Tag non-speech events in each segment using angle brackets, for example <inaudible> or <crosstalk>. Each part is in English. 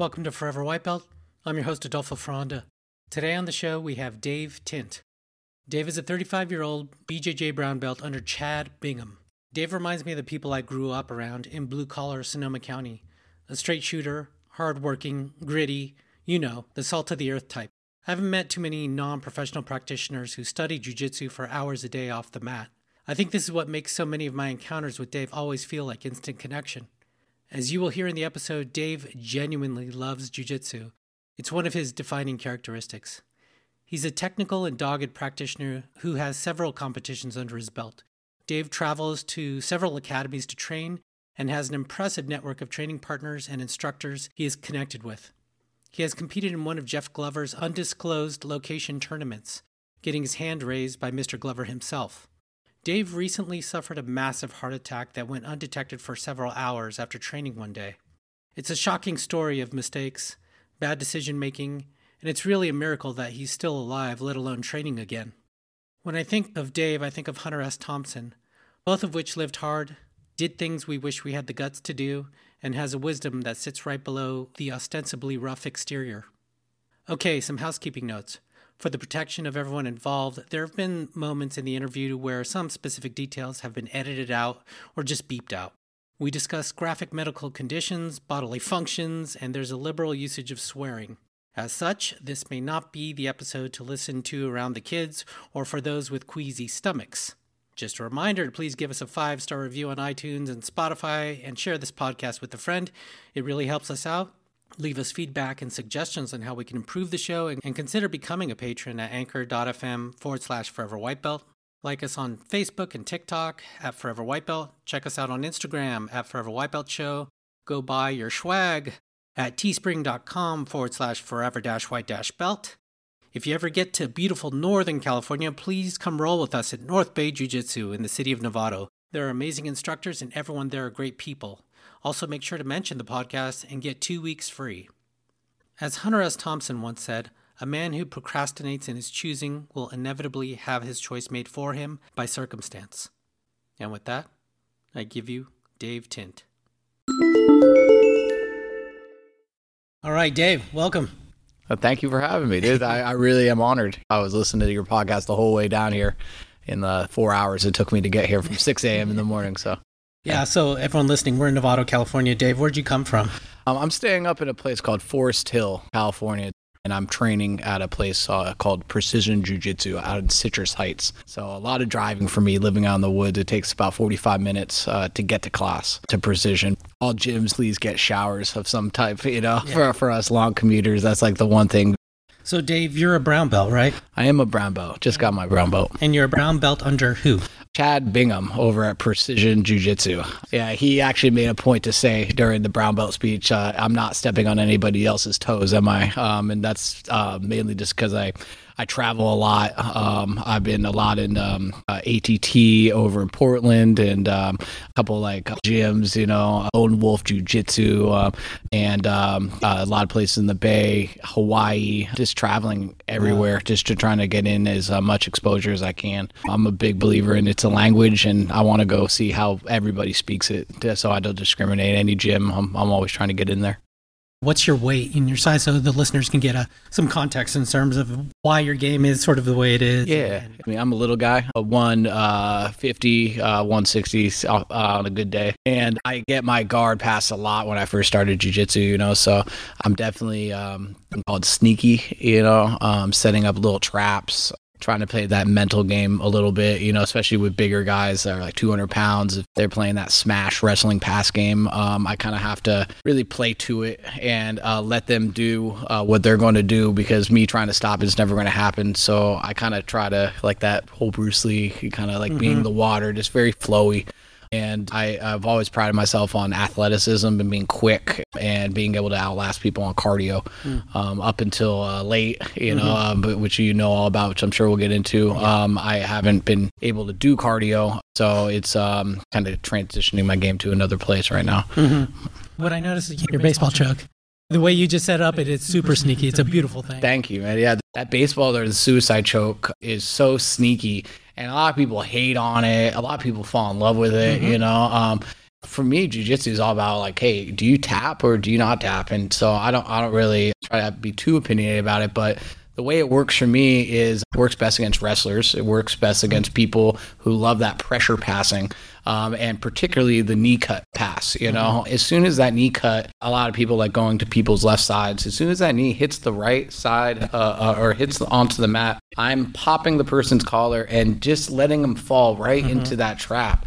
Welcome to Forever White Belt. I'm your host, Adolfo Fronda. Today on the show, we have Dave Tint. Dave is a 35 year old BJJ brown belt under Chad Bingham. Dave reminds me of the people I grew up around in blue collar Sonoma County a straight shooter, hardworking, gritty, you know, the salt of the earth type. I haven't met too many non professional practitioners who study jiu-jitsu for hours a day off the mat. I think this is what makes so many of my encounters with Dave always feel like instant connection. As you will hear in the episode, Dave genuinely loves jiu-jitsu. It's one of his defining characteristics. He's a technical and dogged practitioner who has several competitions under his belt. Dave travels to several academies to train and has an impressive network of training partners and instructors he is connected with. He has competed in one of Jeff Glover's undisclosed location tournaments, getting his hand raised by Mr. Glover himself. Dave recently suffered a massive heart attack that went undetected for several hours after training one day. It's a shocking story of mistakes, bad decision making, and it's really a miracle that he's still alive, let alone training again. When I think of Dave, I think of Hunter S. Thompson, both of which lived hard, did things we wish we had the guts to do, and has a wisdom that sits right below the ostensibly rough exterior. Okay, some housekeeping notes. For the protection of everyone involved, there have been moments in the interview where some specific details have been edited out or just beeped out. We discuss graphic medical conditions, bodily functions, and there's a liberal usage of swearing. As such, this may not be the episode to listen to around the kids or for those with queasy stomachs. Just a reminder to please give us a five star review on iTunes and Spotify and share this podcast with a friend. It really helps us out. Leave us feedback and suggestions on how we can improve the show and, and consider becoming a patron at anchor.fm forward slash forever white belt. Like us on Facebook and TikTok at Forever White Belt. Check us out on Instagram at Forever White Belt Show. Go buy your swag at teespring.com forward slash forever dash white dash belt. If you ever get to beautiful Northern California, please come roll with us at North Bay Jiu Jitsu in the city of Novato. There are amazing instructors and everyone there are great people. Also, make sure to mention the podcast and get two weeks free. As Hunter S. Thompson once said, a man who procrastinates in his choosing will inevitably have his choice made for him by circumstance. And with that, I give you Dave Tint. All right, Dave, welcome. Well, thank you for having me, dude. I, I, really am honored. I was listening to your podcast the whole way down here in the four hours it took me to get here from 6 a.m. in the morning. So, yeah. So, everyone listening, we're in Novato, California. Dave, where'd you come from? Um, I'm staying up in a place called Forest Hill, California and I'm training at a place uh, called Precision Jiu Jitsu out in Citrus Heights. So a lot of driving for me, living out in the woods. It takes about 45 minutes uh, to get to class to Precision. All gyms, please get showers of some type. You know, yeah. for for us long commuters, that's like the one thing. So Dave, you're a brown belt, right? I am a brown belt. Just got my brown belt. And you're a brown belt under who? Chad Bingham over at Precision Jiu Jitsu. Yeah, he actually made a point to say during the brown belt speech, uh, "I'm not stepping on anybody else's toes, am I?" Um, and that's uh, mainly just because I I travel a lot. Um, I've been a lot in um, uh, ATT over in Portland and um, a couple like gyms, you know, Lone Wolf Jiu Jitsu, uh, and um, uh, a lot of places in the Bay, Hawaii, just traveling everywhere, wow. just to trying to get in as uh, much exposure as I can. I'm a big believer in it's a language, and I want to go see how everybody speaks it, so I don't discriminate. Any gym, I'm, I'm always trying to get in there what's your weight and your size so the listeners can get a, some context in terms of why your game is sort of the way it is. Yeah. I mean i'm a little guy a 150 uh, uh, 160 uh, on a good day. And i get my guard passed a lot when i first started jiu-jitsu you know so i'm definitely um, called sneaky you know um, setting up little traps trying to play that mental game a little bit, you know, especially with bigger guys that are like 200 pounds. If they're playing that smash wrestling pass game, um, I kind of have to really play to it and uh, let them do uh, what they're going to do because me trying to stop is never going to happen. So I kind of try to, like that whole Bruce Lee, kind of like mm-hmm. being the water, just very flowy. And I, have always prided myself on athleticism and being quick and being able to outlast people on cardio mm. um, up until uh, late, you know, mm-hmm. um, which you know all about, which I'm sure we'll get into. Yeah. Um, I haven't been able to do cardio, so it's um, kind of transitioning my game to another place right now. Mm-hmm. What I noticed is your baseball choke. The way you just set up it, it's super sneaky. It's a beautiful thing. Thank you, man. Yeah, that baseball or the suicide choke is so sneaky and a lot of people hate on it. A lot of people fall in love with it, mm-hmm. you know. Um, for me, jujitsu is all about like, hey, do you tap or do you not tap? And so I don't, I don't really try to be too opinionated about it, but the way it works for me is it works best against wrestlers. It works best against people who love that pressure passing, um, and particularly the knee cut pass. You know, mm-hmm. as soon as that knee cut, a lot of people like going to people's left sides. As soon as that knee hits the right side uh, uh, or hits onto the mat, I'm popping the person's collar and just letting them fall right mm-hmm. into that trap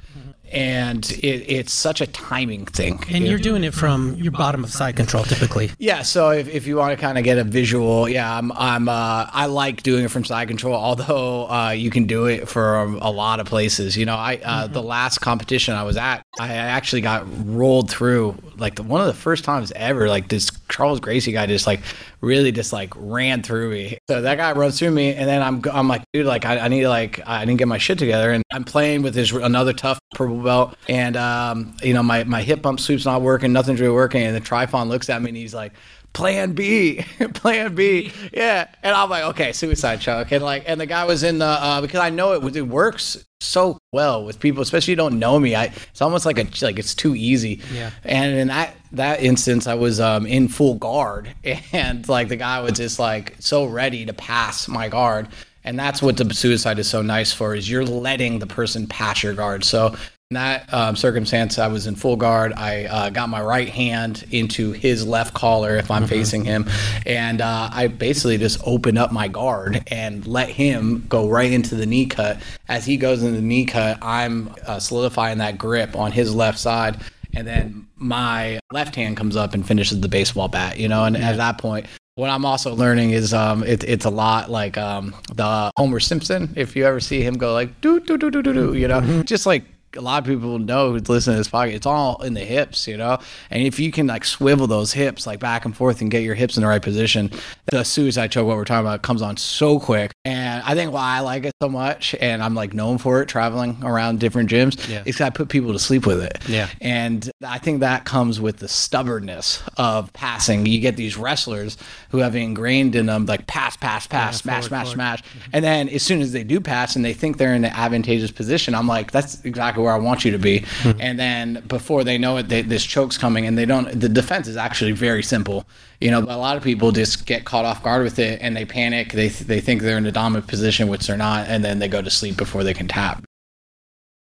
and it, it's such a timing thing. And you're doing it from your bottom of side control typically. Yeah. So if, if you want to kind of get a visual, yeah, I'm I'm uh, I like doing it from side control. Although uh, you can do it from a lot of places. You know, I uh, mm-hmm. the last competition I was at, I actually got rolled through like the, one of the first times ever. Like this Charles Gracie guy just like really just like ran through me. So that guy runs through me, and then I'm I'm like, dude, like I, I need to like I didn't get my shit together, and I'm playing with this another tough purple belt, and um, you know my my hip bump sweep's not working, nothing's really working, and the Trifon looks at me and he's like. Plan B, <laughs> Plan B, yeah, and I'm like, okay, suicide choke, and like, and the guy was in the uh, because I know it it works so well with people, especially you don't know me. I it's almost like a like it's too easy. Yeah. And in that that instance, I was um, in full guard, <laughs> and like the guy was just like so ready to pass my guard, and that's what the suicide is so nice for is you're letting the person pass your guard. So in that um, circumstance, I was in full guard. I uh, got my right hand into his left collar if I'm mm-hmm. facing him, and uh, I basically just opened up my guard and let him go right into the knee cut. As he goes into the knee cut, I'm uh, solidifying that grip on his left side, and then my left hand comes up and finishes the baseball bat. You know, and yeah. at that point, what I'm also learning is um, it, it's a lot like um, the Homer Simpson. If you ever see him go like do do do do do do, you know, mm-hmm. just like a lot of people know who's listening to this podcast, it's all in the hips, you know? And if you can like swivel those hips like back and forth and get your hips in the right position, the suicide choke, what we're talking about, comes on so quick. And I think why I like it so much and I'm like known for it traveling around different gyms yeah. is I put people to sleep with it. Yeah. And I think that comes with the stubbornness of passing. You get these wrestlers who have ingrained in them like pass, pass, pass, yeah, smash, forward, smash, forward. smash. Mm-hmm. And then as soon as they do pass and they think they're in an advantageous position, I'm like, that's exactly where I want you to be. Mm-hmm. And then before they know it, they, this choke's coming, and they don't. The defense is actually very simple. You know, a lot of people just get caught off guard with it, and they panic. They they think they're in a dominant position, which they're not, and then they go to sleep before they can tap.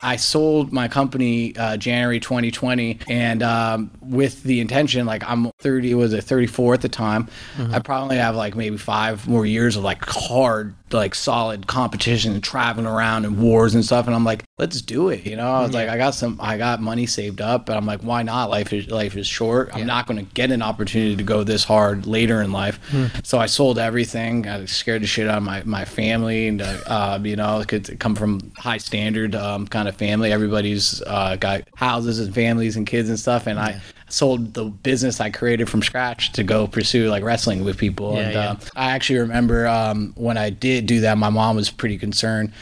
I sold my company uh, January 2020, and um, with the intention, like I'm 30, was it 34 at the time? Mm-hmm. I probably have like maybe five more years of like hard like solid competition and traveling around and wars and stuff. And I'm like, let's do it. You know, I was yeah. like, I got some, I got money saved up, but I'm like, why not? Life is life is short. Yeah. I'm not going to get an opportunity to go this hard later in life. Hmm. So I sold everything. I scared the shit out of my my family, and uh, you know, it could come from high standard um, kind of family. Everybody's uh, got houses and families and kids and stuff, and yeah. I sold the business I created from scratch to go pursue like wrestling with people. Yeah, and yeah. Uh, I actually remember um, when I did do that, my mom was pretty concerned.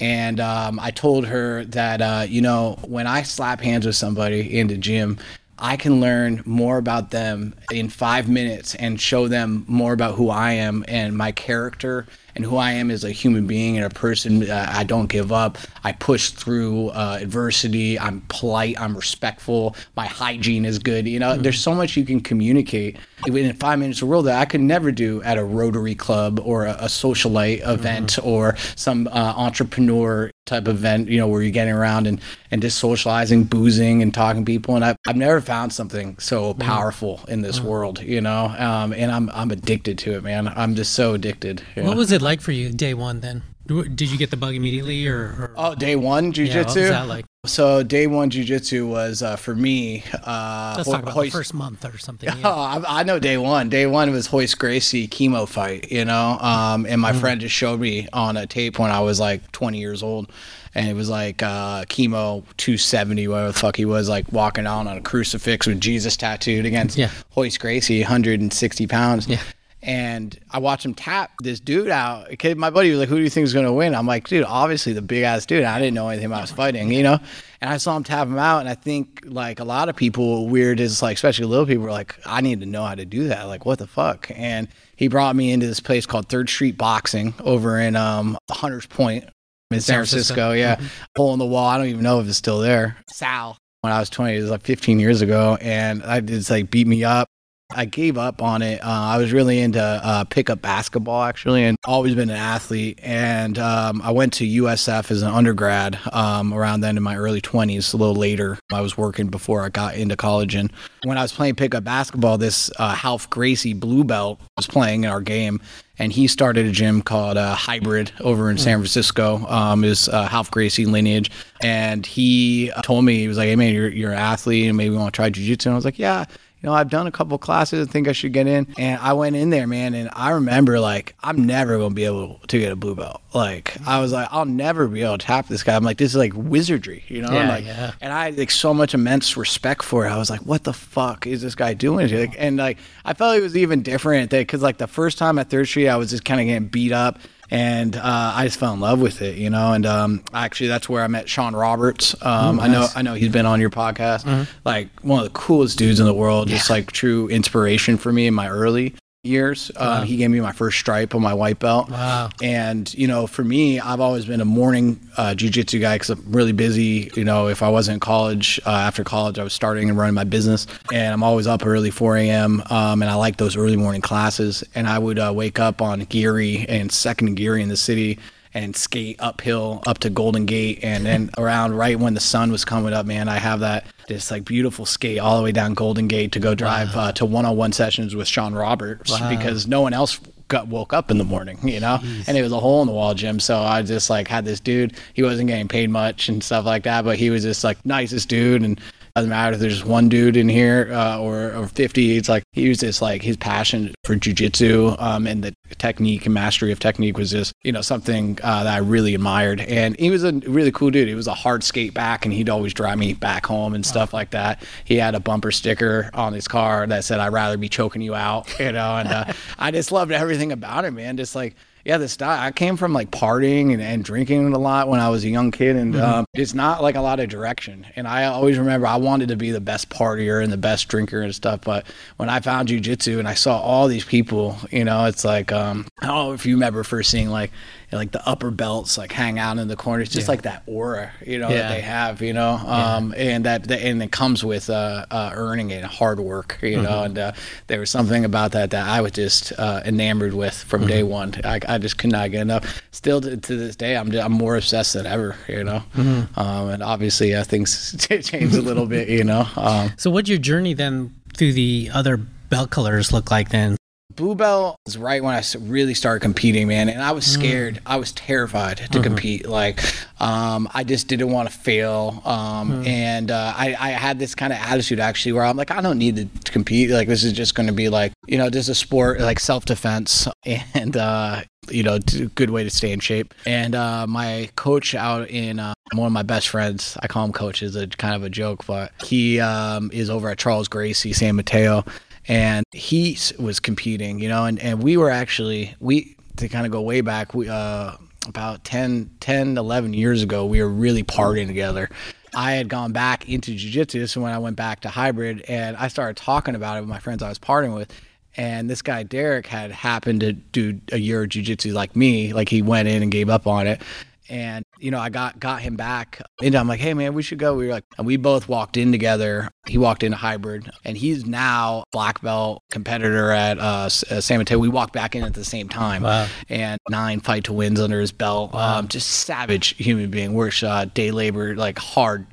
And um, I told her that, uh, you know, when I slap hands with somebody in the gym, I can learn more about them in five minutes and show them more about who I am and my character and who I am as a human being and a person. Uh, I don't give up. I push through uh, adversity. I'm polite. I'm respectful. My hygiene is good. You know, mm-hmm. there's so much you can communicate in five minutes of world that I could never do at a Rotary Club or a, a socialite event mm-hmm. or some uh, entrepreneur type event, you know, where you're getting around and, and just socializing, boozing and talking to people. And I've, I've never found something so mm-hmm. powerful in this mm-hmm. world, you know, um, and I'm, I'm addicted to it, man. I'm just so addicted. What know? was it like for you day one then? Did you get the bug immediately, or, or? oh, day one jujitsu? Yeah, what was that like? So day one jujitsu was uh, for me. Uh, Let's ho- talk about hoist- the first month or something. Yeah. Oh, I, I, know day one. Day one was Royce Gracie Kimo fight, you know, um, and my mm. friend just showed me on a tape when I was like 20 years old, and it was like uh, Kimo 270, whatever the fuck he was, like walking out on a crucifix with Jesus tattooed against yeah. Royce Gracie, 160 pounds. Yeah and I watched him tap this dude out. Okay, my buddy was like, "Who do you think is going to win?" I'm like, "Dude, obviously the big ass dude." I didn't know anything about I was fighting, you know. And I saw him tap him out, and I think like a lot of people, weird is like, especially little people, were like, "I need to know how to do that." Like, what the fuck? And he brought me into this place called Third Street Boxing over in um, Hunters Point in San, San Francisco. Francisco. Yeah, mm-hmm. hole in the wall. I don't even know if it's still there. Sal when I was 20. It was like 15 years ago, and I just like beat me up. I gave up on it. Uh, I was really into uh, pickup basketball actually, and always been an athlete. And um, I went to USF as an undergrad um, around then in my early 20s. A little later, I was working before I got into college. And when I was playing pickup basketball, this uh, Ralph Gracie blue belt was playing in our game. And he started a gym called uh, Hybrid over in San Francisco. Um, is uh, Ralph Gracie lineage, and he told me he was like, "Hey man, you're you're an athlete, and maybe you want to try jujitsu." And I was like, "Yeah." You know, I've done a couple classes. I think I should get in. And I went in there, man. And I remember, like, I'm never going to be able to get a blue belt. Like, I was like, I'll never be able to tap this guy. I'm like, this is like wizardry, you know? Yeah, and like, yeah. and I had like so much immense respect for it. I was like, what the fuck is this guy doing? Like, and like, I felt it was even different because like the first time at Third Street, I was just kind of getting beat up and uh, I just fell in love with it, you know. And um, actually, that's where I met Sean Roberts. Um, I know, I know he's been on your podcast. Like one of the coolest dudes in the world. Just like true inspiration for me in my early years. Uh, He gave me my first stripe on my white belt. Wow. And you know, for me, I've always been a morning uh, jujitsu guy because I'm really busy. You know, if I wasn't in college, uh, after college, I was starting and running my business, and I'm always up early, 4 a.m. Um, and I like those early morning classes. And I would uh, wake up on Geary and Second Geary in the city and skate uphill up to Golden Gate, and then <laughs> around right when the sun was coming up, man, I have that this like beautiful skate all the way down Golden Gate to go drive uh, to one-on-one sessions with Sean Roberts Wow. because no one else got woke up in the morning, you know, and it was a hole in the wall gym. So I just like had this dude. He wasn't getting paid much and stuff like that, but he was just like nicest dude and. Doesn't matter if there's one dude in here uh, or, or 50. It's like he was just like his passion for jujitsu um, and the technique and mastery of technique was just you know something uh, that I really admired. And he was a really cool dude. He was a hard skate back, and he'd always drive me back home and stuff like that. He had a bumper sticker on his car that said, "I'd rather be choking you out," you know. And uh, <laughs> I just loved everything about it, man. Just like yeah, the style. I came from like partying and, and drinking a lot when I was a young kid, and um, it's not like a lot of direction. And I always remember I wanted to be the best partier and the best drinker and stuff. But when I found jujitsu and I saw all these people, you know, it's like um, I don't know if you remember first seeing like like the upper belts like hang out in the corners, just like that aura, you know, Yeah. that they have, you know, um, and that, that and it comes with uh, uh, earning it, hard work, you know, and uh, there was something about that that I was just uh, enamored with from day one. I, I just could not get enough. Still to, to this day, I'm I'm more obsessed than ever, you know, um, and obviously uh, things <laughs> change a little bit, you know. Um, So, what'd your journey then through the other belt colors look like then? Blue belt was right I really started competing, man, and I was scared. I was terrified to compete. Like, um, I just didn't want to fail, um, and uh, I, I had this kind of attitude actually where I'm like, I don't need to compete. Like, this is just going to be like, you know, this is a sport like self defense, <laughs> and uh, you know, t- good way to stay in shape. And uh, my coach out in uh, one of my best friends, I call him coach, is a kind of a joke, but he um, is over at Charles Gracie San Mateo and he was competing, you know, and, and we were actually, we, to kind of go way back, we, uh, about 10, 10, 11 years ago, we were really partying together. I had gone back into jujitsu, so when I went back to hybrid, and I started talking about it with my friends I was partying with, and this guy Derek had happened to do a year of jujitsu like me, like he went in and gave up on it, and you know I got got him back, and I'm like, hey man, we should go. We were like, and we both walked in together. He walked into hybrid, and he's now black belt competitor at uh, uh, San Mateo. We walked back in at the same time, Wow. and nine fight to wins under his belt. Um, just savage human being. Works uh, day labor like hard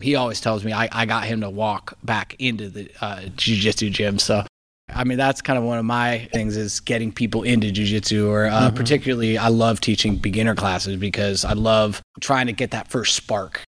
he always tells me I, I got him to walk back into the uh, jiu-jitsu gym so i mean that's kind of one of my things is getting people into jiu-jitsu or uh, particularly i love teaching beginner classes because i love trying to get that first spark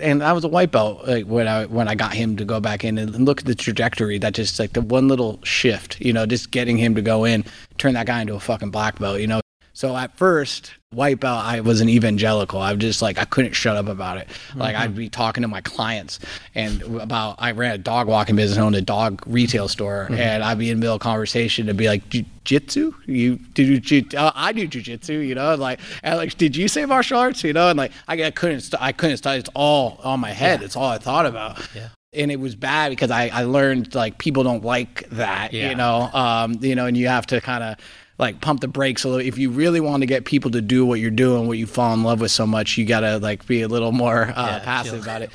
and I was a white belt like, when I when I got him to go back in and look at the trajectory. That just like the one little shift, you know, just getting him to go in, turn that guy into a fucking black belt, you know. So at first, white belt, I was an evangelical. I was just like I couldn't shut up about it. Like I'd be talking to my clients and about I ran a dog walking business, owned a dog retail store, and I'd be in the middle of conversation to be like, "Jitsu? You did you? jiu- Uh, I do jujitsu, you know." Like, and like, did you say martial arts? You know, and like I, I couldn't, st- I couldn't study. It's all on my head. It's all I thought about. Yeah. And it was bad because I, I learned like people don't like that, Yeah. you know, um, you know, and you have to kind of like pump the brakes a little. If you really want to get people to do what you're doing, what you fall in love with so much, you gotta like be a little more uh, Yeah, passive chill. about it.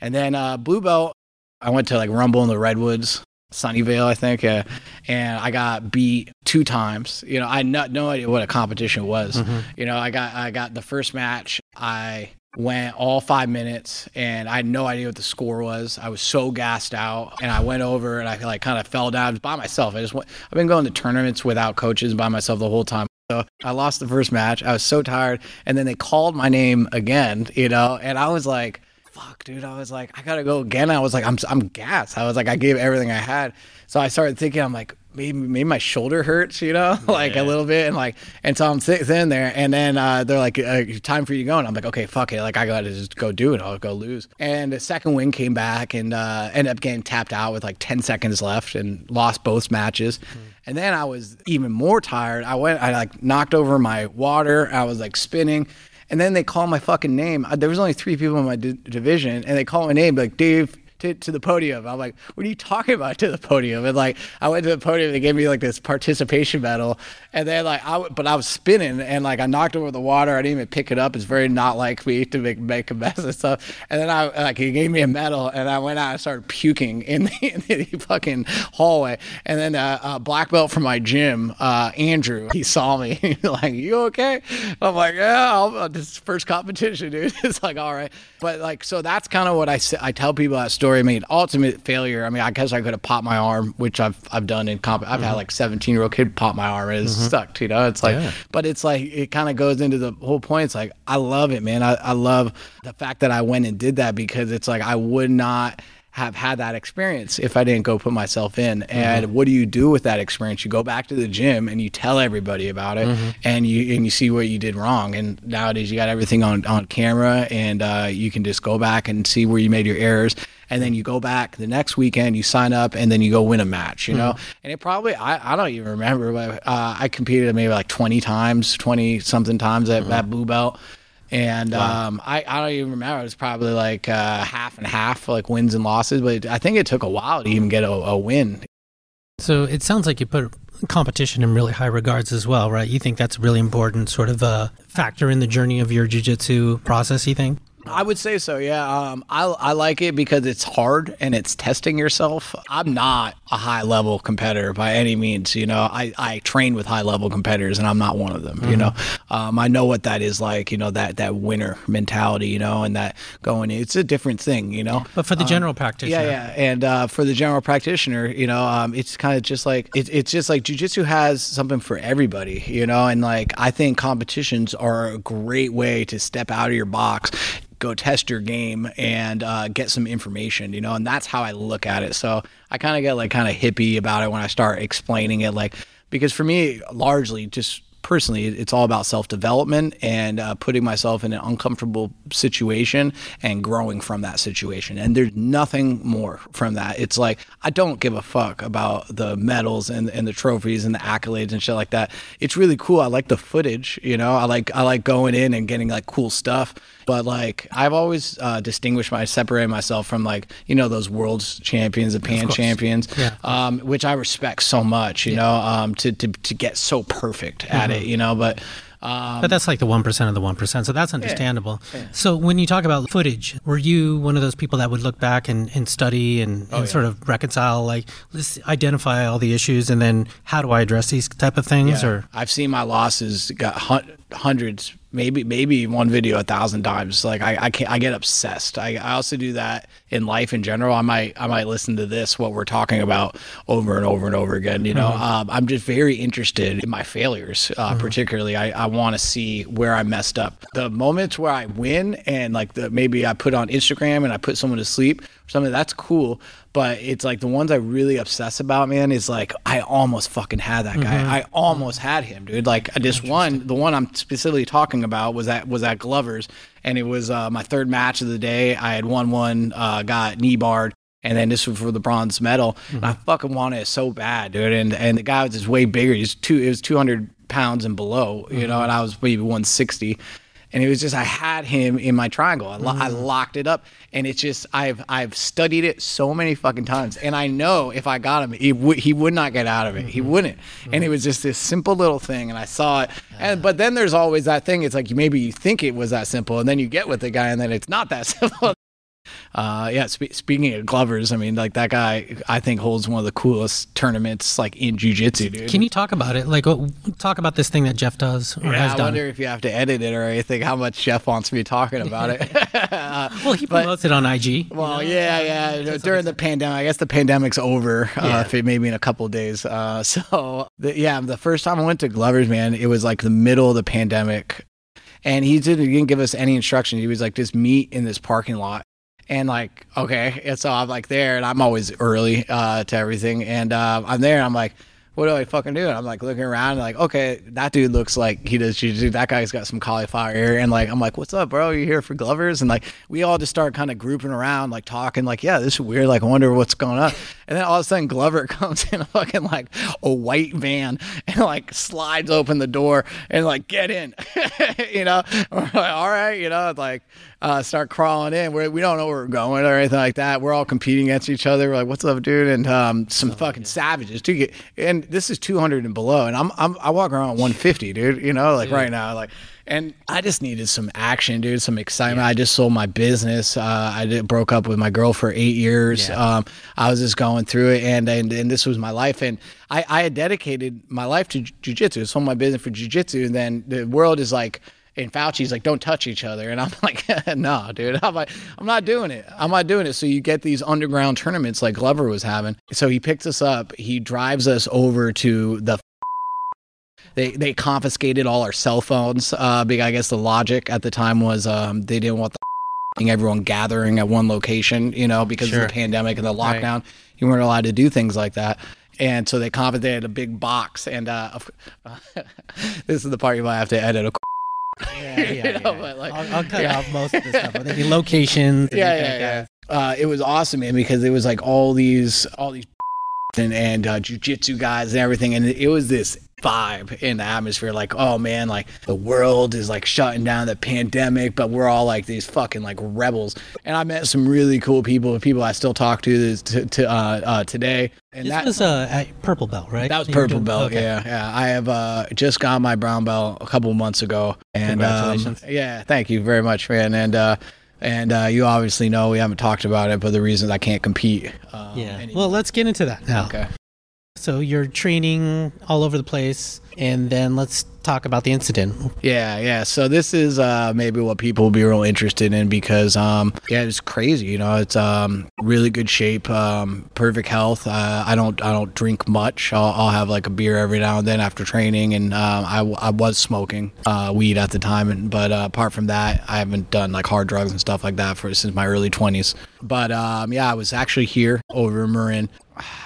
And then uh, blue belt, I went to like Rumble in the Redwoods, Sunnyvale, I think, uh, and I got beat two times. You know, I had no, no idea what a competition was. Mm-hmm. You know, I got I got the first match. I went all five minutes, and I had no idea what the score was. I was so gassed out, and I went over and I like kind of fell down by myself. I just went. I've been going to tournaments without coaches by myself the whole time. So I lost the first match. I was so tired, and then they called my name again. You know, and I was like fuck, dude. I was like, I gotta go again. I was like, I'm, I'm gassed. I was like, I gave everything I had. So I started thinking, I'm like, maybe, maybe my shoulder hurts, you know, <laughs> like a little bit. And like, and so I'm sitting there and then uh, they're like, uh, time for you to go. And I'm like, okay, fuck it. Like, I gotta just go do it. I'll go lose. And the second win came back and uh, ended up getting tapped out with like 10 seconds left and lost both matches. And then I was even more tired. I went, I like knocked over my water. I was like spinning. And then they call my fucking name. Uh, There was only three people in my di- division, and they call my name like Dave to, to the podium. I'm like, what are you talking about to the podium? And like, I went to the podium. They gave me like this participation medal, and then like, I but I was spinning, and like, I knocked over the water. I didn't even pick it up. It's very not like me to make make a mess and stuff. And then I like, he gave me a medal, and I went out and started puking in the, in the <laughs> fucking hallway. And then uh, black belt from my gym, uh, Andrew, he saw me. <laughs> He's like, you okay? I'm like, yeah, I'll, uh, this is first competition, dude. <laughs> it's like, all right. But like, so that's kind of what I. I tell people that story. I mean, ultimate failure. I mean, I guess I could have popped my arm, which I've I've done in comp. I've had mm-hmm. like 17 year old kid pop my arm and it's mm-hmm. stuck. You know, it's like, Yeah. but it's like it kind of goes into the whole point. It's like I love it, man. I, I love the fact that I went and did that because it's like I would not have had that experience if I didn't go put myself in. And what do you do with that experience? You go back to the gym and you tell everybody about it, and you and you see what you did wrong. And nowadays you got everything on on camera, and uh, you can just go back and see where you made your errors. And then you go back the next weekend, you sign up, and then you go win a match. You know, and it probably I, I don't even remember, but uh, I competed maybe like twenty times, twenty something times at, at blue belt. And um, I, I don't even remember. It was probably like uh, half and half, like wins and losses. But I think it took a while to even get a, a win. So it sounds like you put competition in really high regards as well, right? You think that's a really important sort of a factor in the journey of your jujitsu process, you think? I would say so, yeah. Um, I, I like it because it's hard and it's testing yourself. I'm not a high level competitor by any means. You know, I, I train with high level competitors and I'm not one of them. You know, um, I know what that is like. You know that that winner mentality. You know, and that going. It's a different thing. You know. But for the general practitioner, Yeah, yeah, and uh, for the general practitioner, you know, um, it's kind of just like it, it's just like jujitsu has something for everybody, you know, and like I think competitions are a great way to step out of your box, go test your game, and uh, get some information, you know, and that's how I look at it. So I kind of get like kind of hippie about it when I start explaining it, like because for me, largely just personally it's all about self-development and uh, putting myself in an uncomfortable situation and growing from that situation. And there's nothing more from that. It's like i don't give a fuck about the medals and, and the trophies and the accolades and shit like that. It's really cool. I like the footage you know? I like i like going in and getting like cool stuff but like i've always uh, distinguished my separated myself from like you know those world's champions the pan champions Yeah. um, which I respect so much, you know, um, to, to, to get so perfect at it, you know, but, um, But that's like the 1% of the 1%. So that's understandable. So when you talk about footage, were you one of those people that would look back and, and study and, and sort of reconcile, like, let's identify all the issues and then how do I address these type of things? yeah, Or I've seen my losses got hundreds, maybe, maybe one video a thousand times. Like I, I can't, I get obsessed. I, I also do that in life in general. I might, I might listen to this, what we're talking about over and over and over again, you know, um, I'm just very interested in my failures. Uh, particularly I, I want to see where I messed up the moments where I win and like the, maybe I put on Instagram and I put someone to sleep or something that's cool. But it's like the ones I really obsess about, man, is like I almost fucking had that guy. I almost had him, dude. Like this one, the one I'm specifically talking about was at was at Glover's, and it was uh, my third match of the day. I had won one, uh, got knee barred. And then this was for the bronze medal. And I fucking wanted it so bad, dude. And and the guy was just way bigger. He's two. It was two hundred pounds and below, you know. And I was maybe one sixty. And it was just I had him in my triangle. I, lo- I mm. locked it up, and it's just I've I've studied it so many fucking times, and I know if I got him, he would he would not get out of it. He mm-hmm. wouldn't. And mm-hmm. it was just this simple little thing, and I saw it. And but then there's always that thing. It's like maybe you think it was that simple, and then you get with the guy, and then it's not that <laughs> simple. Uh, yeah. Spe- speaking of Glovers, I mean, like that guy, I think holds one of the coolest tournaments like in jujitsu, dude. Can you talk about it? Like, talk about this thing that Jeff does or Yeah, has I done. I wonder if you have to edit it or anything. How much Jeff wants me talking about it? <laughs> well, he promotes it on IG. Well, yeah, yeah. During the pandemic, I guess the pandemic's over. Yeah. Uh, if it maybe in a couple of days. Uh, <laughs> so the, yeah, the first time I went to Glover's, man, it was like the middle of the pandemic, and he didn't, he didn't give us any instructions. He was like, just meet in this parking lot. And like, okay, and so I'm like there, and I'm always early uh, to everything, and uh, I'm there, and I'm like, what do I fucking do? And I'm like looking around, and like, okay, that dude looks like he does. That guy's got some cauliflower ear, and like, I'm like, what's up, bro? You here for Glovers? And like, we all just start kind of grouping around, like talking, like, yeah, this is weird. Like, I wonder what's going on. And then all of a sudden, Glover <laughs> comes in a fucking like a white van and like slides open the door and like get in, <laughs> you know. <laughs> Like, all right, you know, like uh, start crawling in. We're, we don't know where we're going or anything like that. We're all competing against each other. We're like, what's up, dude? And um, some fucking savages too. Get and this is 200 and below, and I'm, I'm I walk around 150, dude. You know, like right now, like. And I just needed some action, dude, some excitement. I just sold my business. Uh, I did, broke up with my girl for eight years. Yeah. Um, I was just going through it, and and, and this was my life. And I, I had dedicated my life to ju- jujitsu. Sold my business for jujitsu, and then the world is like, and Fauci's like, don't touch each other. And I'm <laughs> like, no, dude. I'm like, I'm not doing it. I'm not doing it. So you get these underground tournaments like Glover was having. So he picks us up. He drives us over to the. <laughs> They, they confiscated all our cell phones. Uh, big, I guess the logic at the time was um, they didn't want the <laughs> everyone gathering at one location, you know, because Sure. of the pandemic and the Right. lockdown. You weren't allowed to do things like that. And so they confiscated a big box. And uh, of- this is the part you might have to edit. Of Yeah, yeah, <laughs> You yeah, know, yeah. but, like- I'll, I'll cut yeah. out most of the stuff. The locations. yeah, yeah, yeah. Uh, it was awesome, man, because it was like all these, all these, <laughs> and and uh, jujitsu guys and everything, and it was this vibe in the atmosphere. Like, oh man, like the world is like shutting down the pandemic, but we're all like these fucking like rebels. And I met some really cool people, people I still talk to this to, to uh, uh, today. And This that was uh, at purple belt, right? that was purple doing- belt. okay. Yeah, yeah. I have uh, just got my brown belt a couple months ago, and um, yeah, thank you very much, man. And uh, and uh, you obviously know we haven't talked about it, but the reasons I can't compete. Um, Yeah. any- Well, let's get into that now. okay. So you're training all over the place, and then let's talk about the incident. Yeah, yeah. So this is uh, maybe what people will be real interested in because um, yeah, it's crazy. You know, it's um, really good shape, um, perfect health. Uh, I don't I don't drink much. I'll, I'll have like a beer every now and then after training, and um, I, I was smoking uh, weed at the time, and, but uh, apart from that, I haven't done like hard drugs and stuff like that for since my early twenties. But um, yeah, I was actually here over in Marin.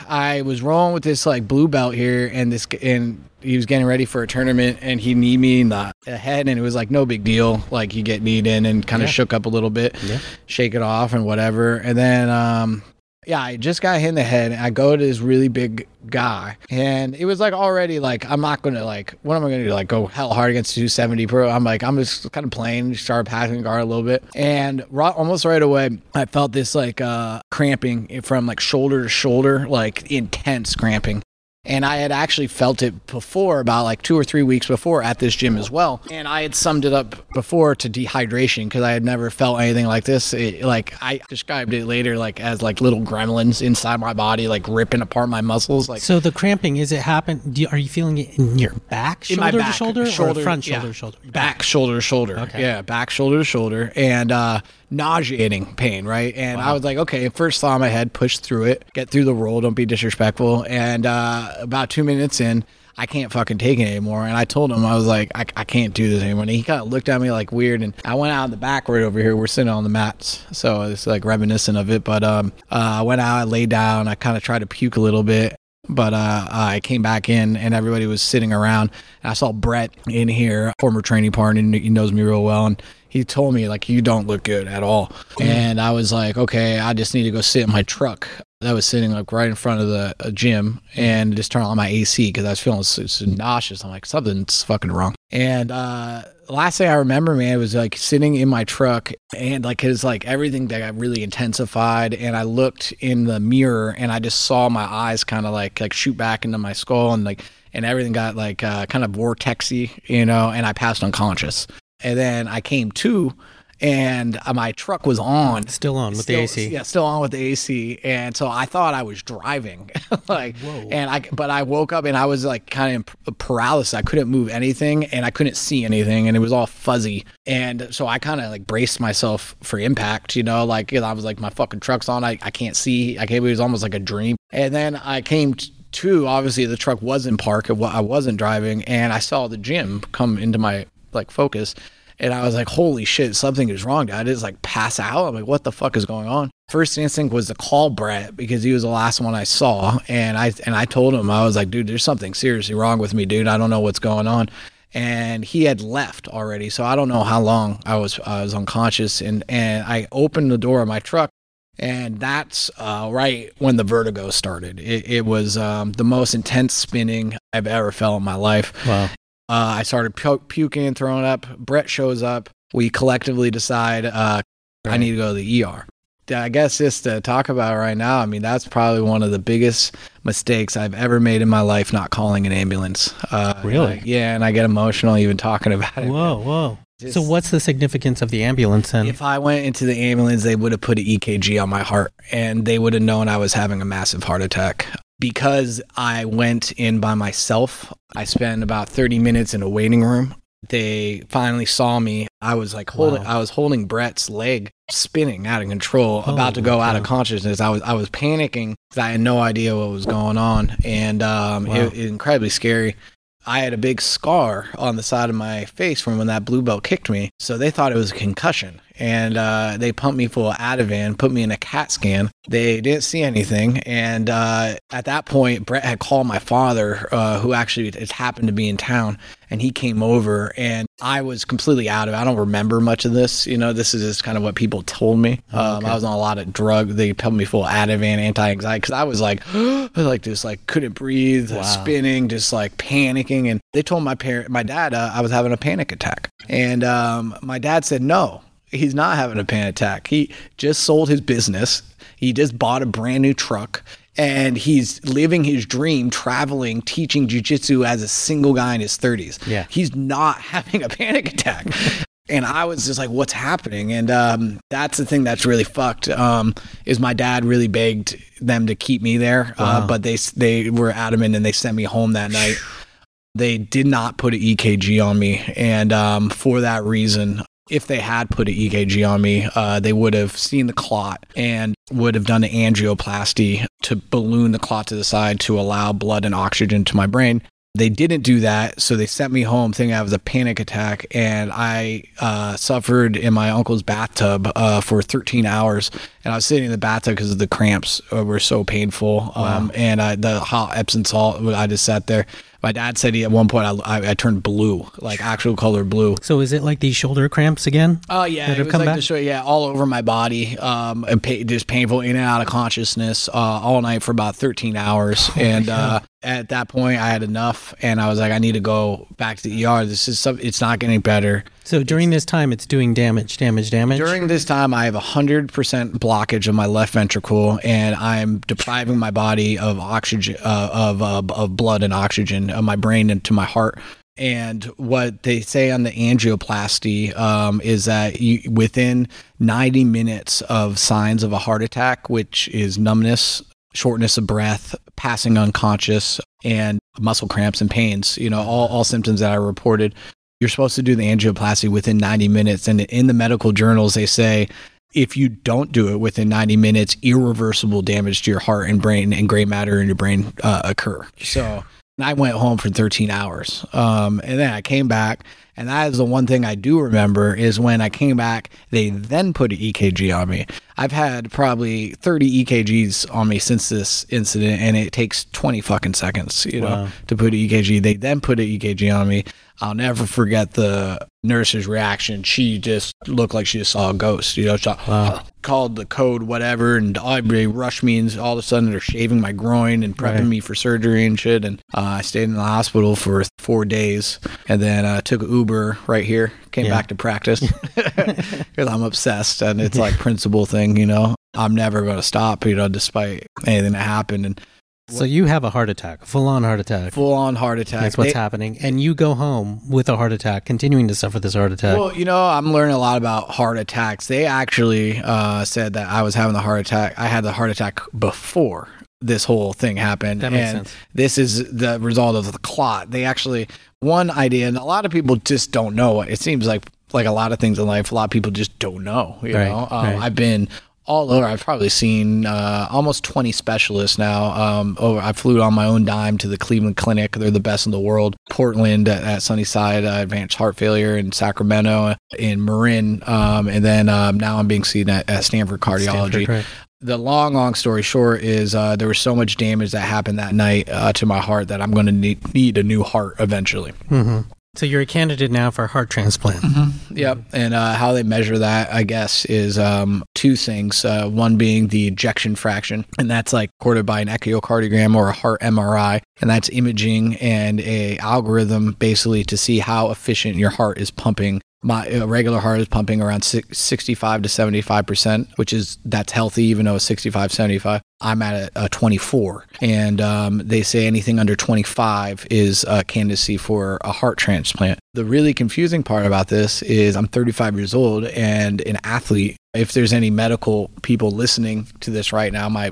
I was rolling with this like blue belt here, and this and he was getting ready for a tournament, and he kneed me in the head, and it was like no big deal. Like you get kneed in and kind of Yeah. shook up a little bit, Yeah. shake it off and whatever, and then um. Yeah, I just got hit in the head. And I go to this really big guy, and it was like already like I'm not gonna like what am I gonna do? Like go hell hard against 270 pro? I'm like I'm just kind of playing, start passing guard a little bit, and almost right away I felt this like uh cramping from like shoulder to shoulder, like intense cramping. And I had actually felt it before, about like two or three weeks before at this gym as well. And I had summed it up before to dehydration because I had never felt anything like this. It, like I described it later, like as like little gremlins inside my body, like ripping apart my muscles. Like So the cramping is it happen? Do you, are you feeling it in your back, in shoulder my back, to shoulder, shoulder or front shoulder to shoulder? back shoulder to shoulder Okay. yeah back shoulder to shoulder and uh nauseating pain right and i was like okay first thought in my head push through it get through the roll don't be disrespectful and uh about two minutes in I can't fucking take it anymore. And I told him, I was like, I, I can't do this anymore. And he kind of looked at me like weird. And I went out in the back right over here. We're sitting on the mats. So it's like reminiscent of it. But um, uh, I went out, I laid down, I kind of tried to puke a little bit but uh, I came back in and everybody was sitting around. And I saw Brett in here, former training partner, and he knows me real well. And he told me, like, you don't look good at all. And I was like, okay, I just need to go sit in my truck that was sitting like right in front of the uh, gym and just turn on my AC because I was feeling so, so nauseous. I'm like, something's fucking wrong. And uh, last thing I remember, man, was like sitting in my truck and like it's like everything that got really intensified. And I looked in the mirror and I just saw my eyes kind of like like shoot back into my skull and like and everything got like uh, kind of vortexy, you know. And I passed unconscious. And then I came to and uh, my truck was on. Still on with Still- the AC. Yeah, still on with the AC, and so I thought I was driving, <laughs> like, and I, but I woke up and I was like kind of in paralysis. I couldn't move anything, and I couldn't see anything, and it was all fuzzy, and so I kind of like braced myself for impact, you know, like I was like, my fucking truck's on, I, I can't see, I can't. It was almost like a dream, and then I came. T- to obviously the truck was in park and I wasn't driving and I saw the gym come into my like focus and I was like, holy shit, something is wrong. I just like pass out? I'm like, what the fuck is going on? First instinct was to call Brett because he was the last one I saw. And I and I told him, I was like, dude, there's something seriously wrong with me, dude. I don't know what's going on. And he had left already. So I don't know how long I was I was unconscious. And and I opened the door of my truck and that's uh, right when the vertigo started. It, it was um, the most intense spinning I've ever felt in my life. Wow. Uh, I started pu- puking, and throwing up. Brett shows up. We collectively decide uh, I need to go to the ER. I guess just to talk about it right now, I mean, that's probably one of the biggest mistakes I've ever made in my life, not calling an ambulance. Uh, Really? like, yeah, and I get emotional even talking about it. Whoa, whoa. so what's the significance of the ambulance then? If I went into the ambulance, they would have put an EKG on my heart and they would have known I was having a massive heart attack. Because I went in by myself, I spent about 30 minutes in a waiting room. They finally saw me. I was like holding Wow. I was holding Brett's leg spinning out of control, about to go out of consciousness. I was I was panicking 'cause I had no idea what was going on and um Wow. it, it incredibly scary. I had a big scar on the side of my face from when that blue belt kicked me. So they thought it was a concussion. And uh, they pumped me full of Ativan, put me in a CAT scan. They didn't see anything. And uh, at that point, Brett had called my father, uh, who actually it happened to be in town. And he came over, and I was completely out of it. I don't remember much of this. You know, this is just kind of what people told me. Um, okay. I was on a lot of drug. They pumped me full of Ativan, anti-anxiety, because I was like, <gasps> like just like couldn't breathe, Wow. spinning, just like panicking. And they told my parent, my dad, uh, I was having a panic attack. And um, my dad said, no, he's not having a panic attack. He just sold his business. He just bought a brand new truck. And he's living his dream, traveling, teaching jujitsu as a single guy in his 30s. Yeah. He's not <laughs> having a panic attack. and I was just like, what's happening? And um, that's the thing that's really fucked. Um, is my dad really begged them to keep me there, uh, but they they were adamant and they sent me home that night. They did not put an EKG on me, and um, for that reason, if they had put an EKG on me, uh, they would have seen the clot and would have done an angioplasty to balloon the clot to the side to allow blood and oxygen to my brain. They didn't do that, so they sent me home thinking I was a panic attack, and I uh, suffered in my uncle's bathtub uh, for 13 hours. And I was sitting in the bathtub because the cramps uh, were so painful, um, and I, the hot Epsom salt. I just sat there. My dad said he at one point I, I, I turned blue, like actual color blue. so is it like these shoulder cramps again? Oh yeah, that it have was come like back? show, yeah, all over my body, um, and pa- just painful in and out of consciousness, uh, all night for about 13 hours. and uh, at that point, I had enough, and I was like, I need to go back to the ER. This is some, it's not getting better. So during this time, it's doing damage, damage, damage. During this time, I have a hundred percent blockage of my left ventricle, and I'm depriving my body of oxygen, uh, of uh, of blood and oxygen, of my brain into my heart. And what they say on the angioplasty um, is that you, within 90 minutes of signs of a heart attack, which is numbness, shortness of breath, passing unconscious, and muscle cramps and pains, you know, all, all symptoms that I reported, you're supposed to do the angioplasty within 90 minutes. And in the medical journals, they say if you don't do it within 90 minutes, irreversible damage to your heart and brain and gray matter in your brain uh, occur. So and I went home for 13 hours. Um, and then I came back. And that is the one thing I do remember is when I came back, they then put an EKG on me. I've had probably 30 EKGs on me since this incident, and it takes 20 fucking seconds, you know, Wow. to put an EKG. They then put an EKG on me. I'll never forget the nurse's reaction. She just looked like she just saw a ghost, you know. She Wow. called the code, whatever, and everybody rushed me, and all of a sudden they're shaving my groin and prepping Right. me for surgery and shit. And uh, I stayed in the hospital for four days, and then uh, took Uber right here. Came Yeah. back to practice <laughs> <laughs> because I'm obsessed, and it's like principal thing, you know. I'm never going to stop, you know, despite anything that happened. And So you have a heart attack, full on heart attack. full on heart attack. That's what's They- happening. And you go home with a heart attack, continuing to suffer this heart attack. Well, you know, I'm learning a lot about heart attacks. They actually uh, said that I was having the heart attack. I had the heart attack before this whole thing happened. That makes and sense. This is the result of the clot. They actually one idea, and a lot of people just don't know. It seems like like a lot of things in life, a lot of people just don't know. You Right, know, um, right. I've been all over. I've probably seen uh, almost 20 specialists now. Um, over, I flew on my own dime to the Cleveland Clinic. They're the best in the world. Portland at, at Sunnyside uh, Advanced Heart Failure in Sacramento, in Marin, um, and then um, now I'm being seen at, at Stanford Cardiology. Stanford, right. The long, long story short is uh, there was so much damage that happened that night uh, to my heart that I'm going to need, need a new heart eventually. hmm So you're a candidate now for heart transplant. Yep. And uh, how they measure that, I guess, is um, two things. Uh, one being the ejection fraction, and that's like recorded by an echocardiogram or a heart MRI, and that's imaging and a algorithm basically to see how efficient your heart is pumping. My regular heart is pumping around 65 to 75 percent, which is that's healthy, even though it's 65, 75. I'm at a, a 24, and um, they say anything under 25 is a candidacy for a heart transplant. The really confusing part about this is I'm 35 years old and an athlete. If there's any medical people listening to this right now, my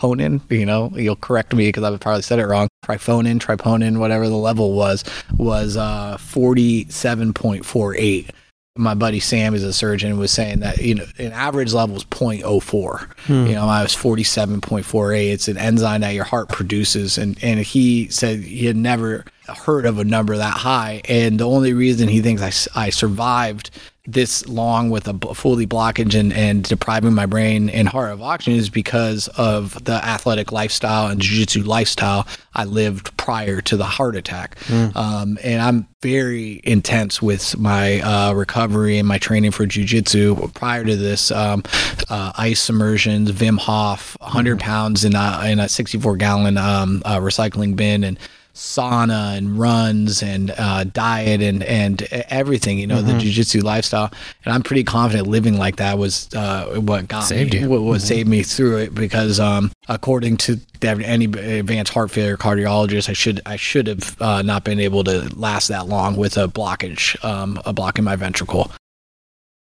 triponin, you know, you'll correct me because I've probably said it wrong. Triphonin, triponin, whatever the level was, was uh, 47.48 my buddy Sam is a surgeon was saying that you know an average level is 0.04. Hmm. You know, I was 47.48. It's an enzyme that your heart produces, and and he said he had never heard of a number that high. And the only reason he thinks I, I survived this long with a fully blockage and, and depriving my brain and heart of oxygen is because of the athletic lifestyle and jiu-jitsu lifestyle I lived prior to the heart attack. Um, and I'm very intense with my uh, recovery and my training for jiu-jitsu. Prior to this um, uh, ice immersions, Wim Hof, 100 pounds in a, in a 64 gallon um, uh, recycling bin and sauna and runs and uh, diet and and everything you know the jiu-jitsu lifestyle. And i'm pretty confident living like that was uh, what got Saved me you. what, what saved me through it because um, according to any advanced heart failure cardiologist i should i should have uh, not been able to last that long with a blockage um, a block in my ventricle.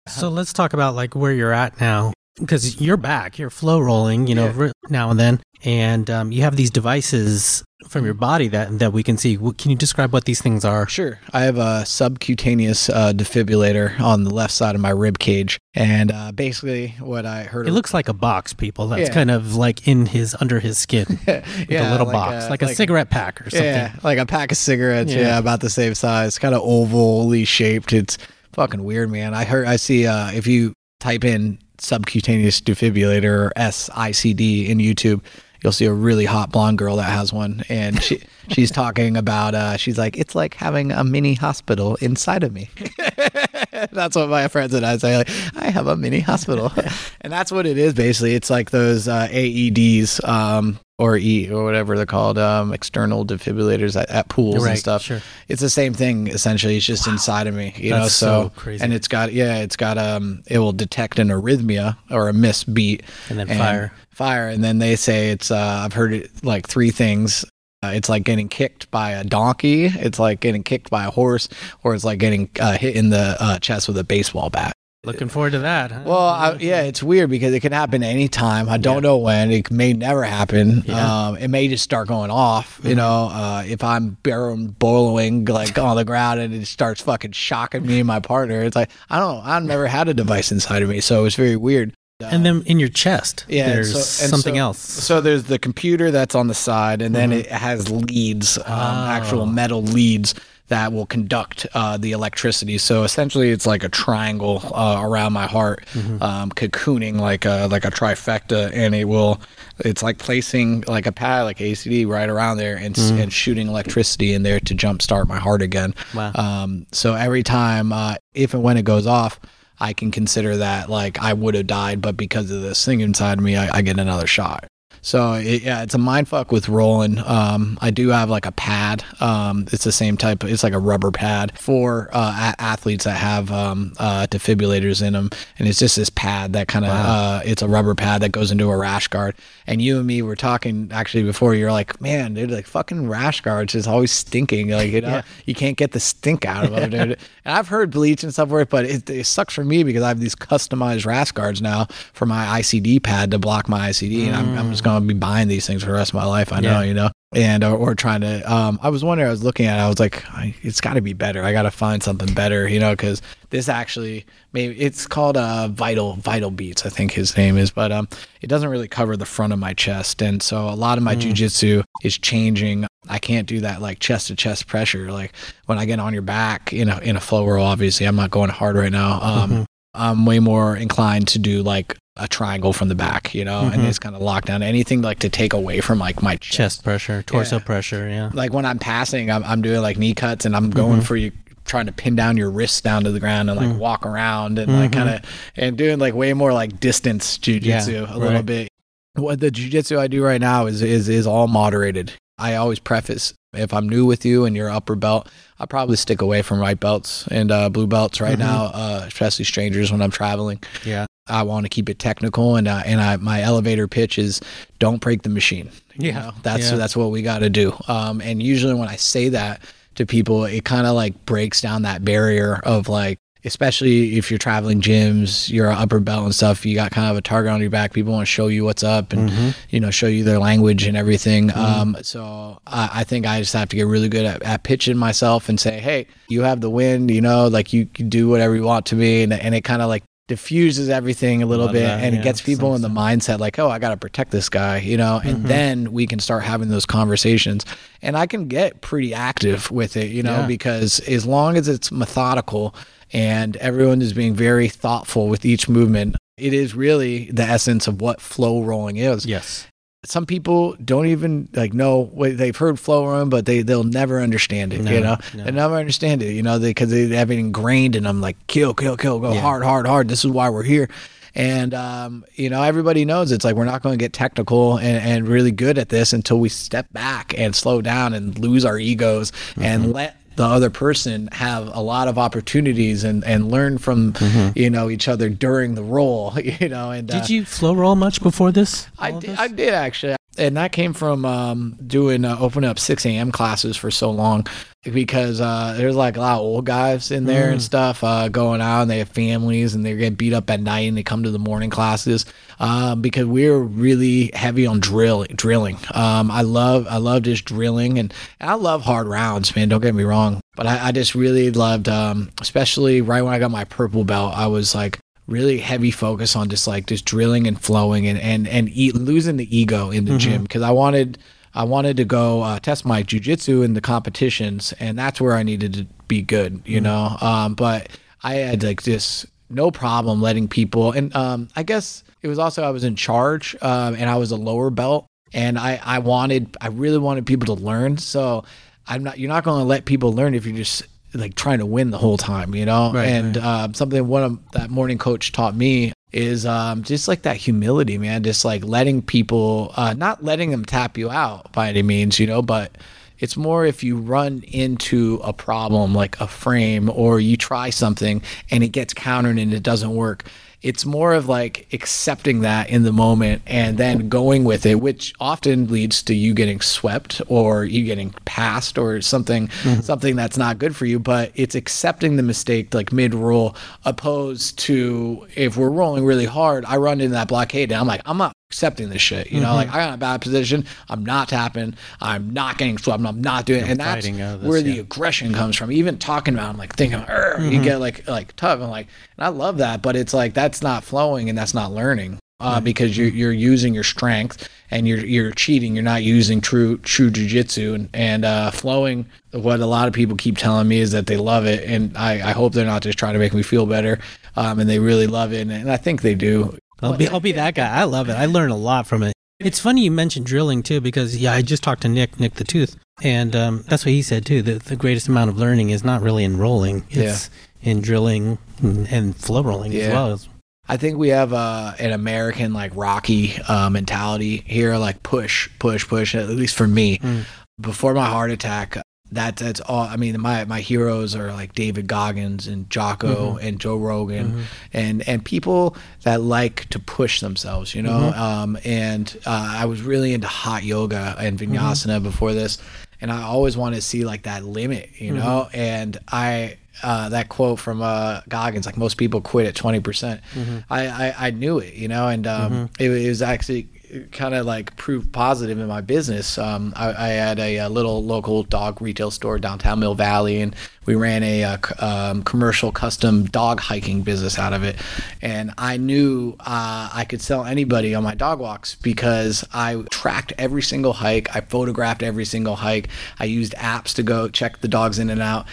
So let's talk about like where you're at now, because you're back, you're flow rolling, you know, Yeah. now and then, and um, you have these devices from your body that that we can see. Can you describe what these things are? Sure. I have a subcutaneous uh, defibrillator on the left side of my rib cage, and uh, basically what I heard. It looks like a box, people. That's Yeah. kind of like in his under his skin, <laughs> like yeah, a little like box, like a cigarette pack or something. Yeah, like a pack of cigarettes. Yeah, Yeah. about the same size, kind of ovally shaped. It's fucking weird, man. I heard. I see. Uh, if you type in subcutaneous defibrillator or SICD in YouTube. You'll see a really hot blonde girl that has one, and she <laughs> she's talking about. Uh, she's like, it's like having a mini hospital inside of me. <laughs> that's what my friends and I say. Like, I have a mini hospital, <laughs> and that's what it is. Basically, it's like those uh, AEDs um, or E or whatever they're called, um, external defibrillators at, at pools Right, and stuff. sure. It's the same thing essentially. It's just inside of me, you know. So, so crazy. and it's got yeah, it's got um, it will detect an arrhythmia or a misbeat And then fire. fire, and then they say it's. Uh, I've heard it like three things. Uh, it's like getting kicked by a donkey. It's like getting kicked by a horse, or it's like getting uh, hit in the uh, chest with a baseball bat. Looking forward to that. Huh? Well, I, yeah, it's weird because it can happen anytime. I don't know when. It may never happen. Yeah. Um, it may just start going off. You know, uh, if I'm barrel bowling like on the ground and it starts fucking shocking me and my partner, it's like I don't. I've never had a device inside of me, so it's very weird. and then in your chest, Yeah, and there's so- and something so- else. So there's the computer that's on the side, and then it has leads, um, actual Oh. metal leads that will conduct uh, the electricity. So essentially, it's like a triangle uh, around my heart, um, cocooning like a like a trifecta, and it will. It's like placing like a pad, like ACD, right around there, and s and shooting electricity in there to jumpstart my heart again. Wow. Um, so every time, uh, if and when it goes off. I can consider that like I would have died, but because of this thing inside me, I, I get another shot. So it, yeah, it's a mind fuck with rolling. Um, I do have like a pad. Um, it's the same type. It's like a rubber pad for uh, a- athletes that have um, uh, defibrillators in them, and it's just this pad that kind of uh, it's a rubber pad that goes into a rash guard. And you and me were talking actually before. You're like, man, dude, like fucking rash guards is always stinking. Like you know, Yeah. you can't get the stink out of them, <laughs> dude. And I've heard bleach and stuff work, but it, it sucks for me because I have these customized rash guards now for my ICD pad to block my ICD, and I'm, I'm just gonna be buying these things for the rest of my life. I know, Yeah. you know, and or, or trying to. Um, I was wondering. I was looking at. it, I was like, I, it's got to be better. I got to find something better, you know, because this actually maybe it's called uh vital vital beats. I think his name is, but um, it doesn't really cover the front of my chest, and so a lot of my jujitsu is changing. I can't do that like chest to chest pressure. Like when I get on your back in a in a flow roll, obviously I'm not going hard right now. Um, I'm way more inclined to do like a triangle from the back, you know, and Mhm. it's kind of locked down. Anything like to take away from like my chest. Chest pressure, torso Yeah. pressure. Yeah. Like when I'm passing, I'm, I'm doing like knee cuts and I'm going Mhm. for you trying to pin down your wrists down to the ground and like Mm. walk around and like Mhm. kind of and doing like way more like distance jujitsu Yeah, a little bit. What the jujitsu I do right now is is is all moderated. I always preface if I'm new with you and you're upper belt, I probably stick away from white belts and uh, blue belts right Mhm. now, uh, especially strangers when I'm traveling. Yeah. I want to keep it technical, and uh, and I, my elevator pitch is don't break the machine. Yeah. know, that's Yeah. that's what we got to do. Um, and usually when I say that to people, it kind of like breaks down that barrier of like, especially if you're traveling gyms, you're a upper belt and stuff. You got kind of a target on your back. People want to show you what's up and Mhm. you know show you their language and everything. Mm-hmm. Um, so I, I think I just have to get really good at, at pitching myself and say, hey, you have the win. You know, like you can do whatever you want to me, and and it kind of like diffuses everything a little bit that, and yeah, it gets people in the mindset like oh i got to protect this guy you know and Mhm. then we can start having those conversations and i can get pretty active with it you know Yeah. because as long as it's methodical and everyone is being very thoughtful with each movement it is really the essence of what flow rolling is Yes. Some people don't even like know what they've heard flow rolling but they they'll never understand it No, you know no. they never understand it you know because they, have it ingrained in them like kill kill kill go Yeah. hard hard hard this is why we're here and um, you know everybody knows it's like we're not going to get technical and, and really good at this until we step back and slow down and lose our egos Mm-hmm. and let the other person have a lot of opportunities and, and learn from you know each other during the roll <laughs> you know and uh, Mm-hmm. Did you flow roll much before this? I did, this? I did actually. And that came from um, doing uh, opening up 6 a.m. classes for so long because uh, there's like a lot of old guys in there and Mm. stuff uh, going out and they have families and they're getting beat up at night and they come to the morning classes um, because we're really heavy on drill drilling. Um, I love I love just drilling and, and I love hard rounds, man. Don't get me wrong, but I, I just really loved, um, especially right when I got my purple belt. I was like really heavy focus on just like just drilling and flowing and and and eat, losing the ego in the gym. Because I wanted I wanted to go uh, test my jujitsu in the competitions and that's where I needed to be good, you know. Um, but I had like this no problem letting people and um, I guess it was also I was in charge um, and I was a lower belt and I I wanted I really wanted people to learn. So I'm not you're not going to let people learn if you're just like trying to win the whole time, you know. Right, and right. um, something one of that morning coach taught me is um, just like that humility, man. Just like letting people, uh, not letting them tap you out by any means, you know, but it's more if you run into a problem like a frame or you try something and it gets countered and it doesn't work. It's more of like accepting that in the moment and then going with it, which often leads to you getting swept or you getting passed or something mm-hmm. something that's not good for you. But it's accepting the mistake like mid roll, opposed to if we're rolling really hard, I run into that blockade and I'm like, I'm not accepting this shit. You know, like I got in a bad position. I'm not tapping. I'm not getting swept. I'm not doing it. And that's fighting out of this, where the aggression comes from. Even talking about, it, I'm like thinking, "Arr," you get like like tough. I'm like, and I love that, but it's like that's not flowing and that's not learning. Uh, because you're you're using your strength and you're you're cheating. You're not using true true jujitsu and and uh, flowing. What a lot of people keep telling me is that they love it, and I, I hope they're not just trying to make me feel better, um, and they really love it, and, and I think they do. I'll be, I'll be that guy. I love it. I learn a lot from it. It's funny you mentioned drilling too, because yeah, I just talked to Nick, Nick the Tooth, and um, that's what he said too. That the greatest amount of learning is not really in rolling; it's in drilling and, and flow rolling as well. I think we have uh, an American like Rocky uh, mentality here, like push, push, push. At least for me, mm. before my heart attack, that that's all. I mean, my my heroes are like David Goggins and Jocko mm-hmm. and Joe Rogan, mm-hmm. and and people that like to push themselves, you know. Mm-hmm. Um, and uh, I was really into hot yoga and mm-hmm. vinyasana before this, and I always wanted to see like that limit, you know. Mm-hmm. And I uh, that quote from uh, Goggins, like most people quit at 20%. percent mm-hmm. I, I, I, knew it, you know, and um, it, it, was actually kind of like proved positive in my business. Um, I, I, had a, a, little local dog retail store downtown Mill Valley, and we ran a, a um, commercial custom dog hiking business out of it. And I knew uh, I could sell anybody on my dog walks because I tracked every single hike, I photographed every single hike, I used apps to go check the dogs in and out.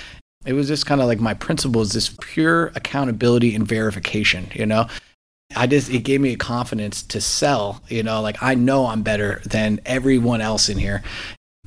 It was just kind of like my principle is this pure accountability and verification, you know? I just it gave me a confidence to sell, you know, like I know I'm better than everyone else in here.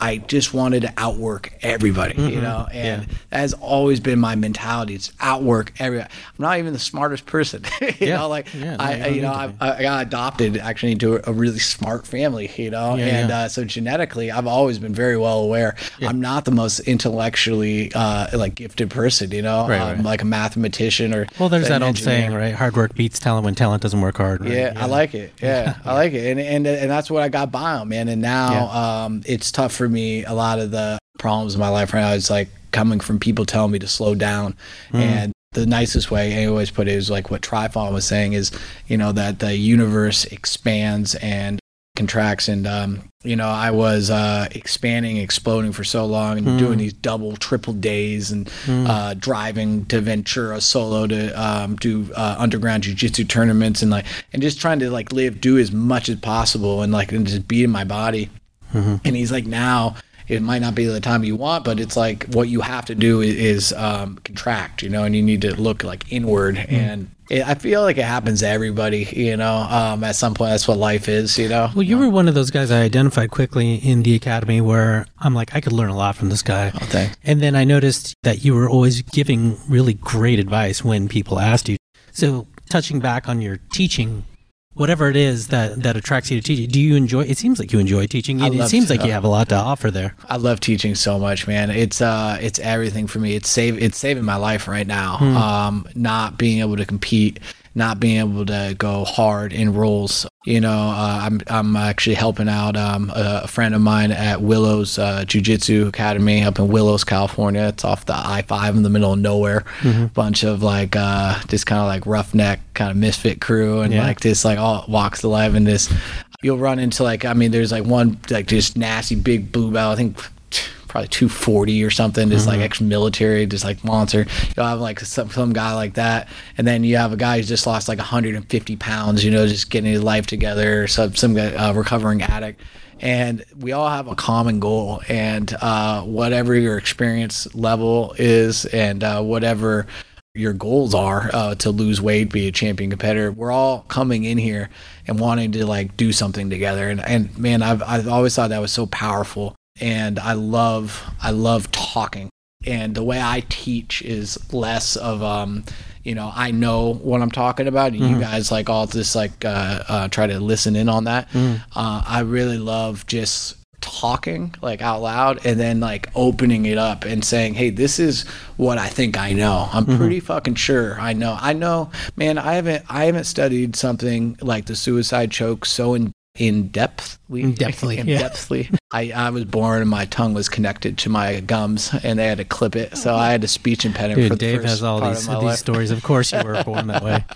I just wanted to outwork everybody, mm-hmm. you know, and yeah. that has always been my mentality. It's outwork everybody. I'm not even the smartest person, <laughs> you yeah. know. Like yeah, no, I, you know, I, I, got adopted actually into a really smart family, you know, and uh, so genetically, I've always been very well aware. I'm not the most intellectually uh, like gifted person, you know. Right, I'm right. like a mathematician or well, there's that old saying, right? Hard work beats talent when talent doesn't work hard. Right? Yeah, I like it. Yeah, <laughs> I like it, and and and that's what I got by on, man. And now um, it's tough for me a lot of the problems in my life right now is like coming from people telling me to slow down mm. and the nicest way I always put it is like what Trifon was saying is, you know, that the universe expands and contracts. And, um, you know, I was uh, expanding, exploding for so long and mm. doing these double, triple days and mm. uh, driving to Ventura solo to um, do uh, underground jujitsu tournaments and like, and just trying to like live, do as much as possible and like, and just be in my body. Mm-hmm. And he's like, now, it might not be the time you want, but it's like what you have to do is, is um, contract, you know, and you need to look like inward. Mm. And it, I feel like it happens to everybody, you know, um, at some point. That's what life is, you know. Well, you were one of those guys I identified quickly in the academy where I'm like, I could learn a lot from this guy. Oh, thanks. And then I noticed that you were always giving really great advice when people asked you. So, touching back on your teaching whatever it is that that attracts you to teaching do you enjoy it seems like you enjoy teaching. It, it seems to, like you have a lot to offer there. I love teaching so much man. It's uh it's everything for me. It's save it's saving my life right now. Hmm. um not being able to compete not being able to go hard in rolls. You know, uh, I'm I'm actually helping out um, a, friend of mine at Willows uh, Jiu Jitsu Academy up in Willows, California. It's off the I five in the middle of nowhere. Mm-hmm. Bunch of like uh, just kind of like roughneck kind of misfit crew and yeah. like this like all walks alive and this. You'll run into like I mean, there's like one like just nasty big blue belt. I think probably 240 or something, just mm-hmm. like ex-military, just like monster. You'll have like some, some guy like that, and then you have a guy who's just lost like 150 pounds, you know, just getting his life together. Some some guy, uh, recovering addict, and we all have a common goal. And uh, whatever your experience level is, and uh, whatever your goals are uh, to lose weight, be a champion competitor. We're all coming in here and wanting to like do something together. And and man, I've I've always thought that was so powerful and I love I love talking. And the way I teach is less of um, you know, I know what I'm talking about. Mm-hmm. You guys like all this like uh, uh, try to listen in on that. Mm. Uh, I really love just talking like out loud and then like opening it up and saying hey this is what i think i know i'm mm-hmm. pretty fucking sure i know i know man i haven't i haven't studied something like the suicide choke so in in depthly. In <laughs> depthly. in yeah. depthly. I, I was born and my tongue was connected to my gums and they had to clip it. So I had a speech impediment Dude, for the Dave has all these, of these stories. Of course you were born that way. <laughs>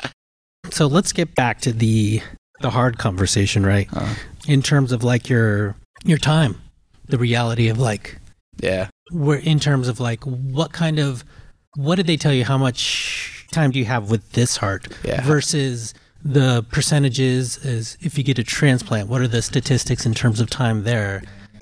So let's get back to the the hard conversation, right? Uh, in terms of like your your time, the reality of like Yeah. Where in terms of like what kind of what did they tell you how much time do you have with this heart yeah. versus the percentages is if you get a transplant, what are the statistics in terms of time there?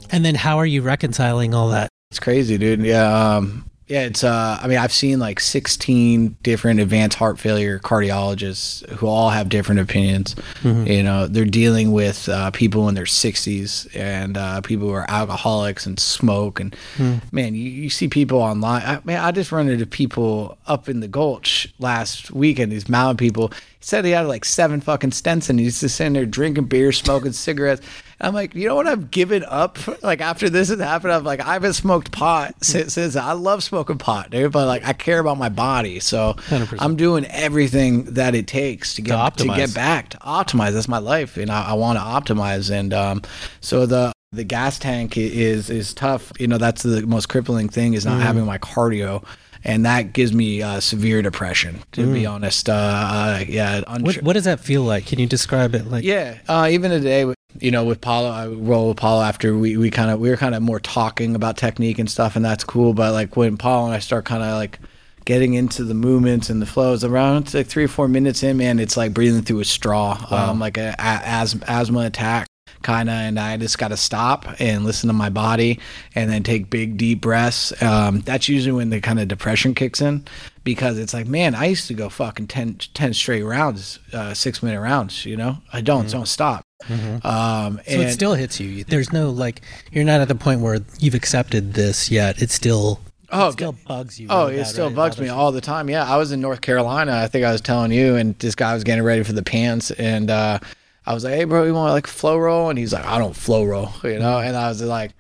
And then how are you reconciling all that? It's crazy, dude. Yeah. Um, Yeah, it's. Uh, I mean, I've seen like 16 different advanced heart failure cardiologists who all have different opinions. Mm-hmm. You know, they're dealing with uh, people in their 60s and uh, people who are alcoholics and smoke. And mm. man, you, you see people online. I, man, I just run into people up in the Gulch last weekend. These mountain people. He said he had like seven fucking stents and he's just sitting there drinking beer, smoking cigarettes. I'm like, you know what? I've given up. Like after this has happened, I'm like, I haven't smoked pot since. since I love smoking pot, dude. But like, I care about my body, so i am doing everything that it takes to get to, to, get back to optimize. That's my life, and I, I want to optimize. And um, so the the gas tank is is tough. You know, that's the most crippling thing is not mm. having my cardio and that gives me uh, severe depression. To mm. be honest, uh, uh, yeah. What, what, does that feel like? Can you describe it? Like, yeah, uh, even today, you know, with Paulo, I roll with Paulo after we, we kind of we were kind of more talking about technique and stuff, and that's cool. But like when Paulo and I start kind of like getting into the movements and the flows around like three or four minutes in, man, it's like breathing through a straw, wow. um, like a, a asthma, asthma attack kind of, and I just got to stop and listen to my body and then take big, deep breaths. Um, that's usually when the kind of depression kicks in because it's like, man, I used to go fucking 10, 10 straight rounds, uh, six minute rounds, you know? I don't, mm-hmm. don't stop. Mm-hmm. Um, so it still hits you. There's no like, you're not at the point where you've accepted this yet. It still Oh, it still bugs you. Oh, really it bad, still right? bugs me all the time. Yeah, I was in North Carolina. I think I was telling you, and this guy was getting ready for the pants, and uh, I was like, "Hey, bro, you want like flow roll?" And he's like, "I don't flow roll," <laughs> you know. And I was like,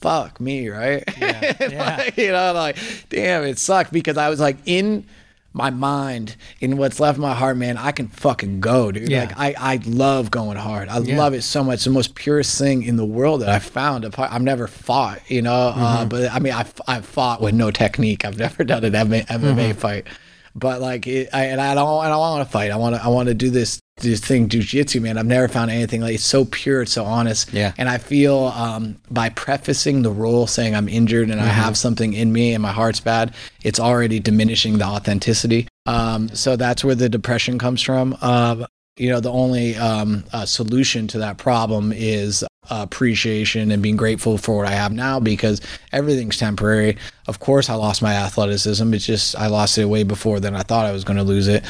"Fuck me, right?" Yeah, <laughs> yeah. you know, like, damn, it sucked because I was like in my mind, in what's left of my heart, man. I can fucking go, dude. Yeah. Like, I I love going hard. I yeah. love it so much. It's the most purest thing in the world that I found. I've never fought, you know. Uh, mm-hmm. Uh, but I mean, I've I've fought with no technique. I've <laughs> never done an MMA, MMA mm-hmm. fight but like it, I, and I don't and I want to fight. I want to I want to do this this thing jujitsu, man. I've never found anything like it's so pure, it's so honest. Yeah. And I feel um, by prefacing the roll saying I'm injured and mm-hmm. I have something in me and my heart's bad, it's already diminishing the authenticity. Um, so that's where the depression comes from. Uh, you know, the only um, uh, solution to that problem is appreciation and being grateful for what I have now because everything's temporary. Of course, I lost my athleticism. It's just I lost it way before than I thought I was going to lose it.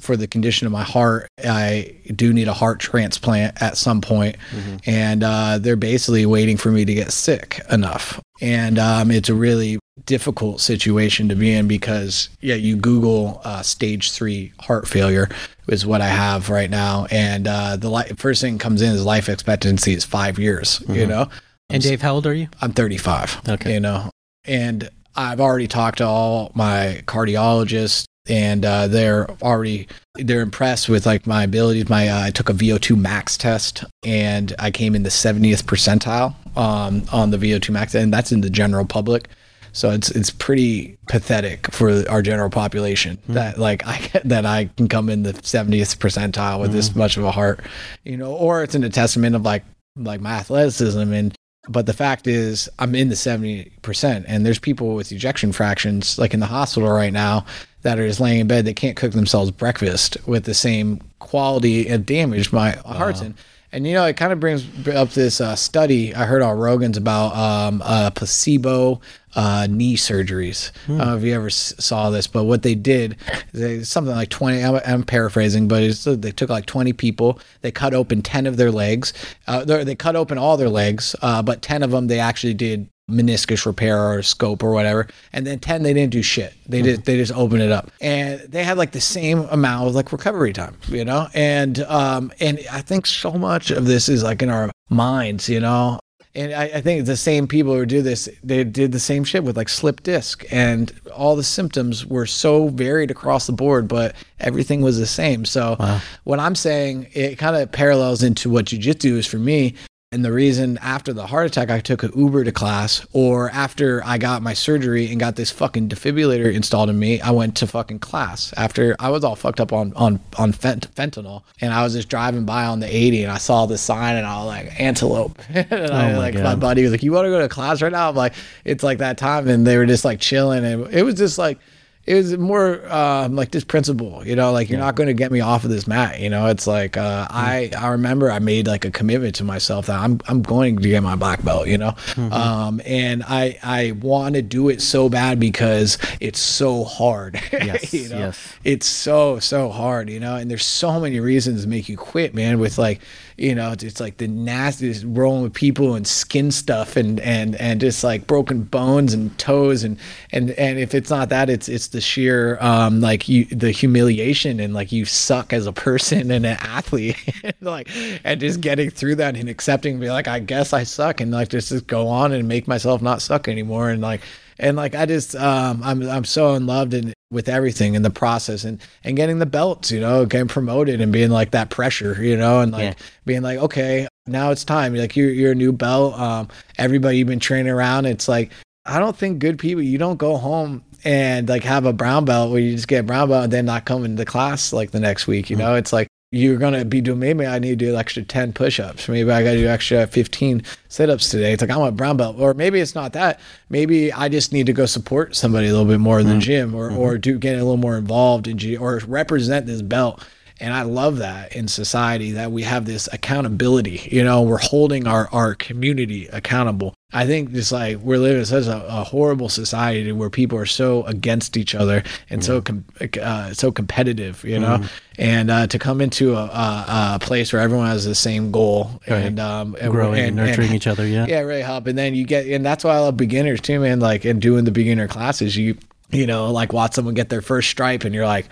For the condition of my heart, I do need a heart transplant at some point. Mm-hmm. and uh, they're basically waiting for me to get sick enough. And um, it's a really difficult situation to be in because yeah you google uh, stage three heart failure is what i have right now and uh, the li- first thing comes in is life expectancy is five years mm-hmm. you know and dave how old are you i'm 35 okay you know and i've already talked to all my cardiologists and uh, they're already they're impressed with like my abilities my uh, i took a vo2 max test and i came in the 70th percentile um, on the vo2 max and that's in the general public so it's it's pretty pathetic for our general population mm. that like I that I can come in the 70th percentile with mm. this hmm. much of a heart, you know, or it's in a testament of like like my athleticism and but the fact is I'm in the 70% and there's people with ejection fractions like in the hospital right now that are just laying in bed they can't cook themselves breakfast with the same quality and damage my wow. heart's in. And you know, it kind of brings up this uh, study I heard on Rogan's about um, uh, placebo uh, knee surgeries. Hmm. I don't know if you ever s- saw this, but what they did, they, something like 20, I'm, I'm paraphrasing, but they took like 20 people, they cut open 10 of their legs. Uh, they cut open all their legs, uh, but 10 of them they actually did meniscus repair or scope or whatever and then 10 they didn't do shit they mm-hmm. just they just opened it up and they had like the same amount of like recovery time you know and um and i think so much of this is like in our minds you know and I, I, think the same people who do this, they did the same shit with like slip disc, and all the symptoms were so varied across the board, but everything was the same. So wow. what I'm saying, it kind of parallels into what jujitsu is for me. And the reason after the heart attack, I took an Uber to class, or after I got my surgery and got this fucking defibrillator installed in me, I went to fucking class. After I was all fucked up on on on fent- fentanyl, and I was just driving by on the 80, and I saw the sign, and I was like, antelope. <laughs> and oh I, my like God. my buddy was like, "You want to go to class right now?" I'm like, "It's like that time," and they were just like chilling, and it was just like it was more um, like this principle, you know, like you're yeah. not going to get me off of this mat. You know, it's like uh, mm-hmm. I I remember I made like a commitment to myself that I'm I'm going to get my black belt. You know, mm-hmm. um, and I I want to do it so bad because it's so hard. <laughs> Yes, you know, yes. it's so so hard. You know, and there's so many reasons to make you quit, man. With like you know, it's like the nastiest rolling with people and skin stuff and and and just like broken bones and toes and and and if it's not that, it's it's the sheer um like you the humiliation and like you suck as a person and an athlete. And <laughs> like and just getting through that and accepting be like I guess I suck and like just, just go on and make myself not suck anymore and like and like I just um I'm I'm so in love in with everything in the process and and getting the belts, you know, getting promoted and being like that pressure, you know, and like yeah. being like, okay, now it's time. Like you're you're a new belt. Um, everybody you've been training around. It's like I don't think good people. You don't go home and like have a brown belt where you just get brown belt and then not come into class like the next week. You mm-hmm. know, it's like you're gonna be doing maybe I need to do extra 10 push-ups. Maybe I gotta do extra 15 sit-ups today. It's like I'm a brown belt. Or maybe it's not that. Maybe I just need to go support somebody a little bit more than mm-hmm. gym or, mm-hmm. or do get a little more involved in G or represent this belt and I love that in society that we have this accountability. You know, we're holding our, our community accountable. I think just like we're living in such a, a horrible society where people are so against each other and so com- uh, so competitive, you know, mm. and uh, to come into a, a, a, place where everyone has the same goal right. and um, and growing and, and nurturing and, each other, yeah, yeah, really help. And then you get, and that's why I love beginners too, man. Like and doing the beginner classes, you you know, like watch someone get their first stripe, and you're like,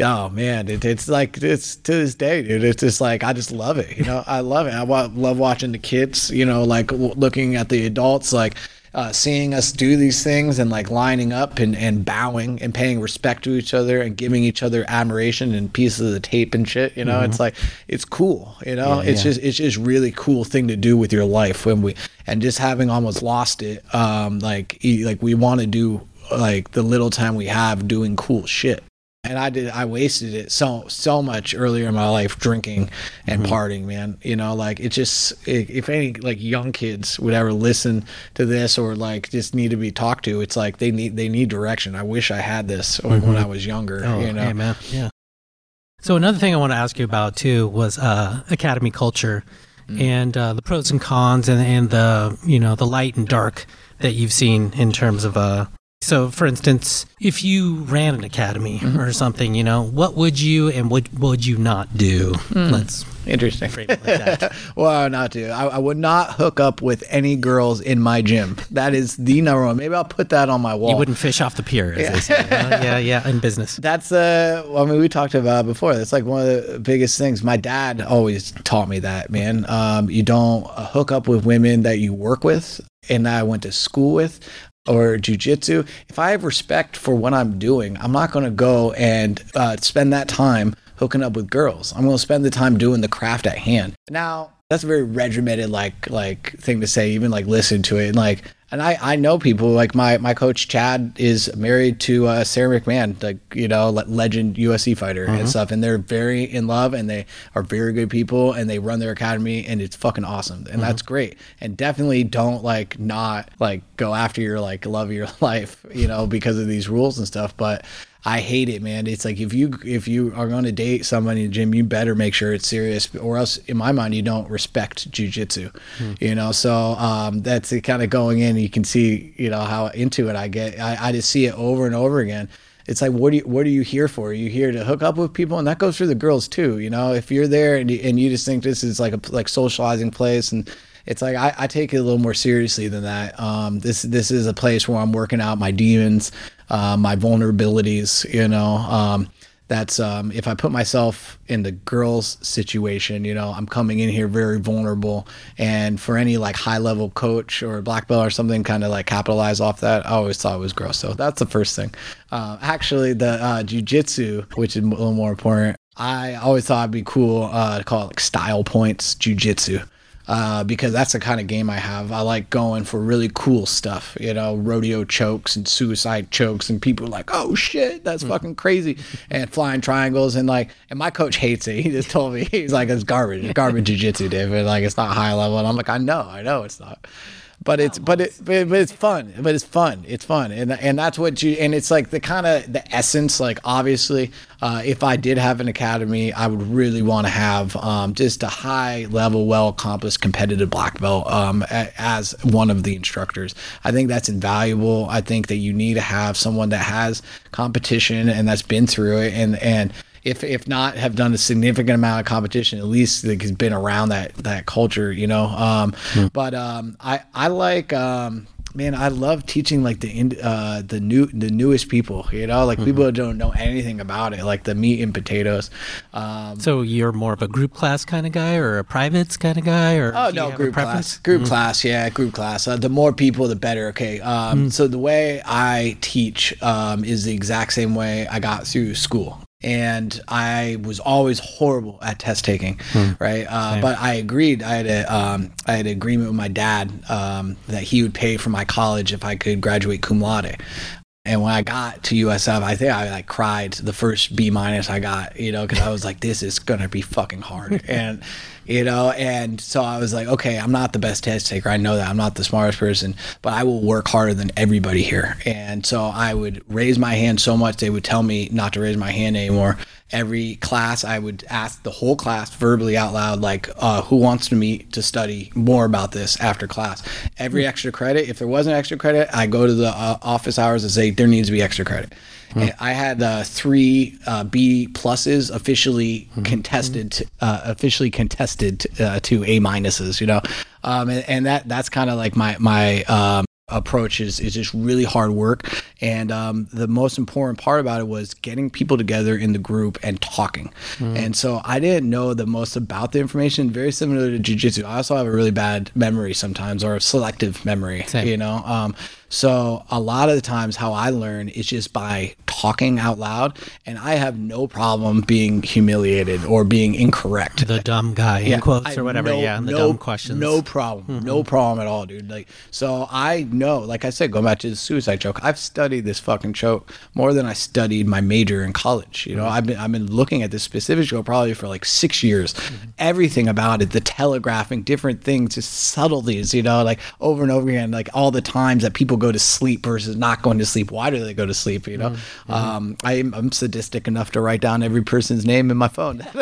oh man, it, it's like it's to this day, dude. It's just like I just love it. You know, I love it. I love watching the kids. You know, like looking at the adults, like. Uh, seeing us do these things and like lining up and, and bowing and paying respect to each other and giving each other admiration and pieces of the tape and shit you know mm-hmm. it's like it's cool you know yeah, it's yeah. just it's just really cool thing to do with your life when we and just having almost lost it um like like we want to do like the little time we have doing cool shit and I did I wasted it so so much earlier in my life drinking and mm-hmm. partying man you know like it just if any like young kids would ever listen to this or like just need to be talked to it's like they need they need direction I wish I had this mm-hmm. when I was younger oh, you know hey man yeah so another thing I want to ask you about too was uh, academy culture mm. and uh, the pros and cons and, and the you know the light and dark that you've seen in terms of uh, so, for instance, if you ran an academy mm-hmm. or something, you know, what would you and what would you not do? Mm. Let's interesting. Like <laughs> well, not do. I, I, would not hook up with any girls in my gym. That is the number one. Maybe I'll put that on my wall. You wouldn't fish off the pier, yeah. Say, yeah, yeah, in business. <laughs> That's uh, well, I mean, we talked about before. That's like one of the biggest things. My dad always taught me that, man. Um, you don't hook up with women that you work with and that I went to school with or jujitsu, if I have respect for what I'm doing, I'm not going to go and uh, spend that time hooking up with girls. I'm going to spend the time doing the craft at hand. Now, that's a very regimented like like thing to say. Even like listen to it and like and I, I know people like my, my coach Chad is married to uh, Sara McMann, like you know legend UFC fighter mm-hmm. and stuff, and they're very in love and they are very good people and they run their academy and it's fucking awesome and mm-hmm. that's great. And definitely don't like not like go after your like love of your <laughs> life, you know, because of these rules and stuff. But I hate it, man. It's like if you if you are going to date somebody in the gym, you better make sure it's serious, or else, in my mind, you don't respect jujitsu. Hmm. You know, so um, that's it. Kind of going in, you can see, you know, how into it I get. I, I just see it over and over again. It's like, what do you, what are you here for? Are you here to hook up with people? And that goes for the girls too. You know, if you're there and you, and you just think this is like a like socializing place and it's like I, I, take it a little more seriously than that. Um, this this is a place where I'm working out my demons uh, my vulnerabilities, you know. Um, that's um, if I put myself in the girls' situation, you know, I'm coming in here very vulnerable. And for any like high level coach or black belt or something, kind of like capitalize off that, I always thought it was gross. So that's the first thing. Uh, actually, the uh, jujitsu, which is a little more important, I always thought it'd be cool uh, to call it like style points jujitsu uh, because that's the kind of game I have. I like going for really cool stuff, you know, rodeo chokes and suicide chokes, and people are like, "Oh shit, that's mm. fucking crazy," and flying triangles, and like, and my coach hates it. <laughs> He just told me he's like, "It's garbage, it's garbage jujitsu, David. Like, it's not high level," and I'm like, "I know, I know, it's not." But it's but it but, it's fun. But it's fun. It's fun. And and that's what you and it's like the kind of the essence like obviously uh, if I did have an academy I would really want to have um, just a high level well accomplished competitive black belt um, as one of the instructors. I think that's invaluable. I think that you need to have someone that has competition and that's been through it. And and if if not have done a significant amount of competition, at least like, has been around that that culture, you know. Um, mm. But um, I I like. Um, man, I love teaching like the uh, the new the newest people. You know, like mm-hmm. people don't know anything about it, like the meat and potatoes. Um, so you're more of a group class kind of guy, or a privates kind of guy, or oh no, group class, group mm-hmm. class, yeah, group class. Uh, the more people, the better. Okay, um, mm. so the way I teach um, is the exact same way I got through school and I was always horrible at test taking, hmm. right? Uh, but I agreed. I had a um, I had an agreement with my dad um, that he would pay for my college if I could graduate cum laude. And when I got to USF, I think I like cried the first B minus I got, you know, because I was like, this is gonna be fucking hard. <laughs> and you know and so i was like okay i'm not the best test taker. I know that. I'm not the smartest person but i will work harder than everybody here. And so i would raise my hand so much they would tell me not to raise my hand anymore every class i would ask the whole class verbally out loud like uh, who wants to meet to study more about this after class every hmm. extra credit if there wasn't extra credit i go to the uh, office hours and say there needs to be extra credit Hmm. I had uh, three uh, B pluses officially hmm. contested, to, uh, officially contested uh, to A minuses. You know, um, and, and, that that's kind of like my my um, approach is, is just really hard work. And um, the most important part about it was getting people together in the group and talking. Mm. And so I didn't know the most about the information, very similar to jujitsu. I also have a really bad memory sometimes or a selective memory, Same. you know? Um, so a lot of the times how I learn is just by talking out loud and I have no problem being humiliated or being incorrect. The dumb guy in yeah, quotes or whatever. No, yeah, the no, dumb questions. No problem. Mm-hmm. No problem at all, dude. Like so I know, like I said, going back to the suicide choke, I've studied this fucking joke more than I studied my major in college. You know, mm-hmm. I've been I've been looking at this specific joke probably for like six years. Mm-hmm. Everything about it, the telegraphing, different things, just subtleties, you know, like over and over again, like all the times that people go to sleep versus not going to sleep. Why do they go to sleep? You know, mm-hmm. um, I'm, I'm, sadistic enough to write down every person's name in my phone <laughs>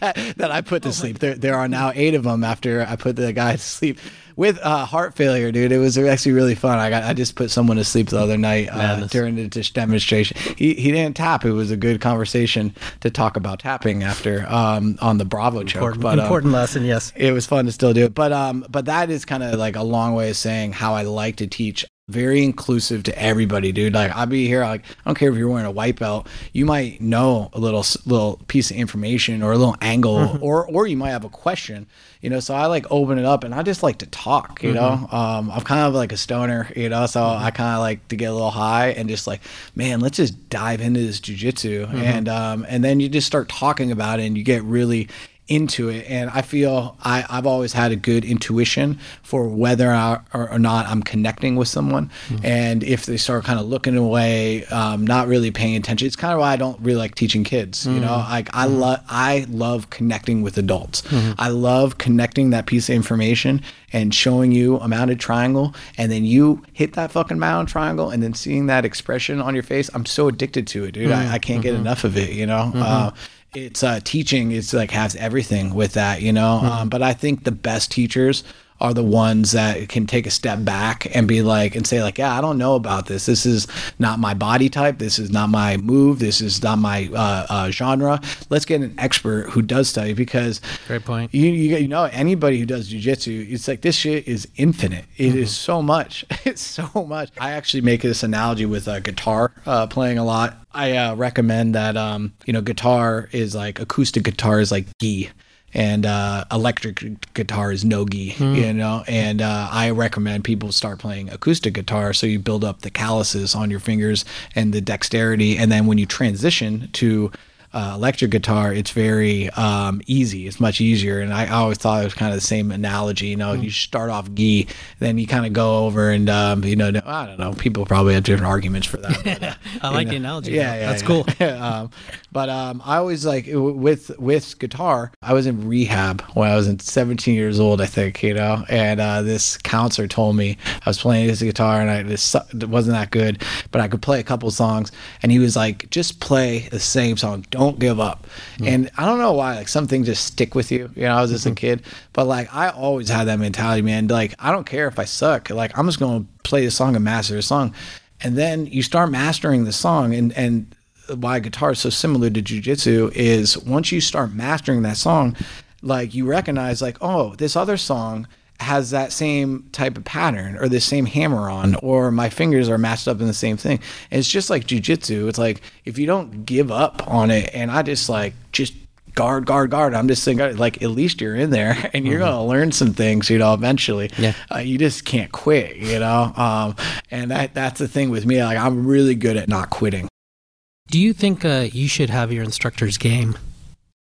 that, that, I put to oh sleep. There, there are now eight of them after I put the guy to sleep with uh, heart failure, dude. It was actually really fun. I got I just put someone to sleep the other night uh, during the demonstration. He he didn't tap. It was a good conversation to talk about tapping after um, on the Bravo choke. Important, but, um, important lesson, yes. It was fun to still do it, but um, but that is kind of like a long way of saying how I like to teach very inclusive to everybody, dude. Like I'll be here, like I don't care if you're wearing a white belt, you might know a little little piece of information or a little angle, mm-hmm. or or you might have a question, you know. So I like open it up, and I just like to talk, you mm-hmm. know. Um, I'm kind of like a stoner, you know, so mm-hmm. I kind of like to get a little high and just like, man, let's just dive into this jujitsu, mm-hmm. and um, and then you just start talking about it, and you get really into it. And I feel I, I've always had a good intuition for whether or, or not I'm connecting with someone. Mm-hmm. And if they start kind of looking away, um, not really paying attention, it's kind of why I don't really like teaching kids. Mm-hmm. You know, mm-hmm. like I mm-hmm. love I love connecting with adults. Mm-hmm. I love connecting that piece of information and showing you a mounted triangle, and then you hit that fucking mounted triangle, and then seeing that expression on your face. I'm so addicted to it, dude. I, I, can't get mm-hmm. enough of it. You know. Uh, it's uh, teaching is like has everything with that, you know. Mm-hmm. Um, but I think the best teachers are the ones that can take a step back and be like and say like yeah i don't know about this. This is not my body type. This is not my move. This is not my uh, uh, genre. Let's get an expert who does study because great point. you, you, you know anybody who does jiu-jitsu it's like this shit is infinite. It mm-hmm. is so much. <laughs> It's so much. I actually make this analogy with a guitar uh, playing a lot. I uh, recommend that um, you know guitar is like acoustic guitar is like gi and uh, electric guitar is nogi, mm. you know. And uh, I recommend people start playing acoustic guitar so you build up the calluses on your fingers and the dexterity, and then when you transition to uh, electric guitar, it's very um, easy. It's much easier. And I always thought it was kind of the same analogy. You know, mm. you start off gi, then you kind of go over and, um, you know, I don't know. People probably have different arguments for that. But, uh, <laughs> I like know, the analogy. Yeah, yeah That's yeah. cool. <laughs> um, But um, I always like with with guitar. I was in rehab when I was in 17 years old, I think, you know. And uh, this counselor told me I was playing this guitar and I this wasn't that good, but I could play a couple songs. And he was like, just play the same song, don't give up. Mm-hmm. And I don't know why, like some things just stick with you. You know, I was just mm-hmm. a kid, but like I always had that mentality, man. Like I don't care if I suck. Like I'm just gonna play the song and master the song and then you start mastering the song and and why guitar is so similar to jujitsu is once you start mastering that song like you recognize like oh this other song has that same type of pattern or the same hammer on or my fingers are matched up in the same thing and it's just like jujitsu it's like if you don't give up on it and i just like just guard, guard, guard. I'm just saying, like, at least you're in there and you're mm-hmm. going to learn some things, you know, eventually. Yeah. Uh, you just can't quit, you know? Um, and that that's the thing with me. Like, I'm really good at not quitting. Do you think uh, you should have your instructor's game?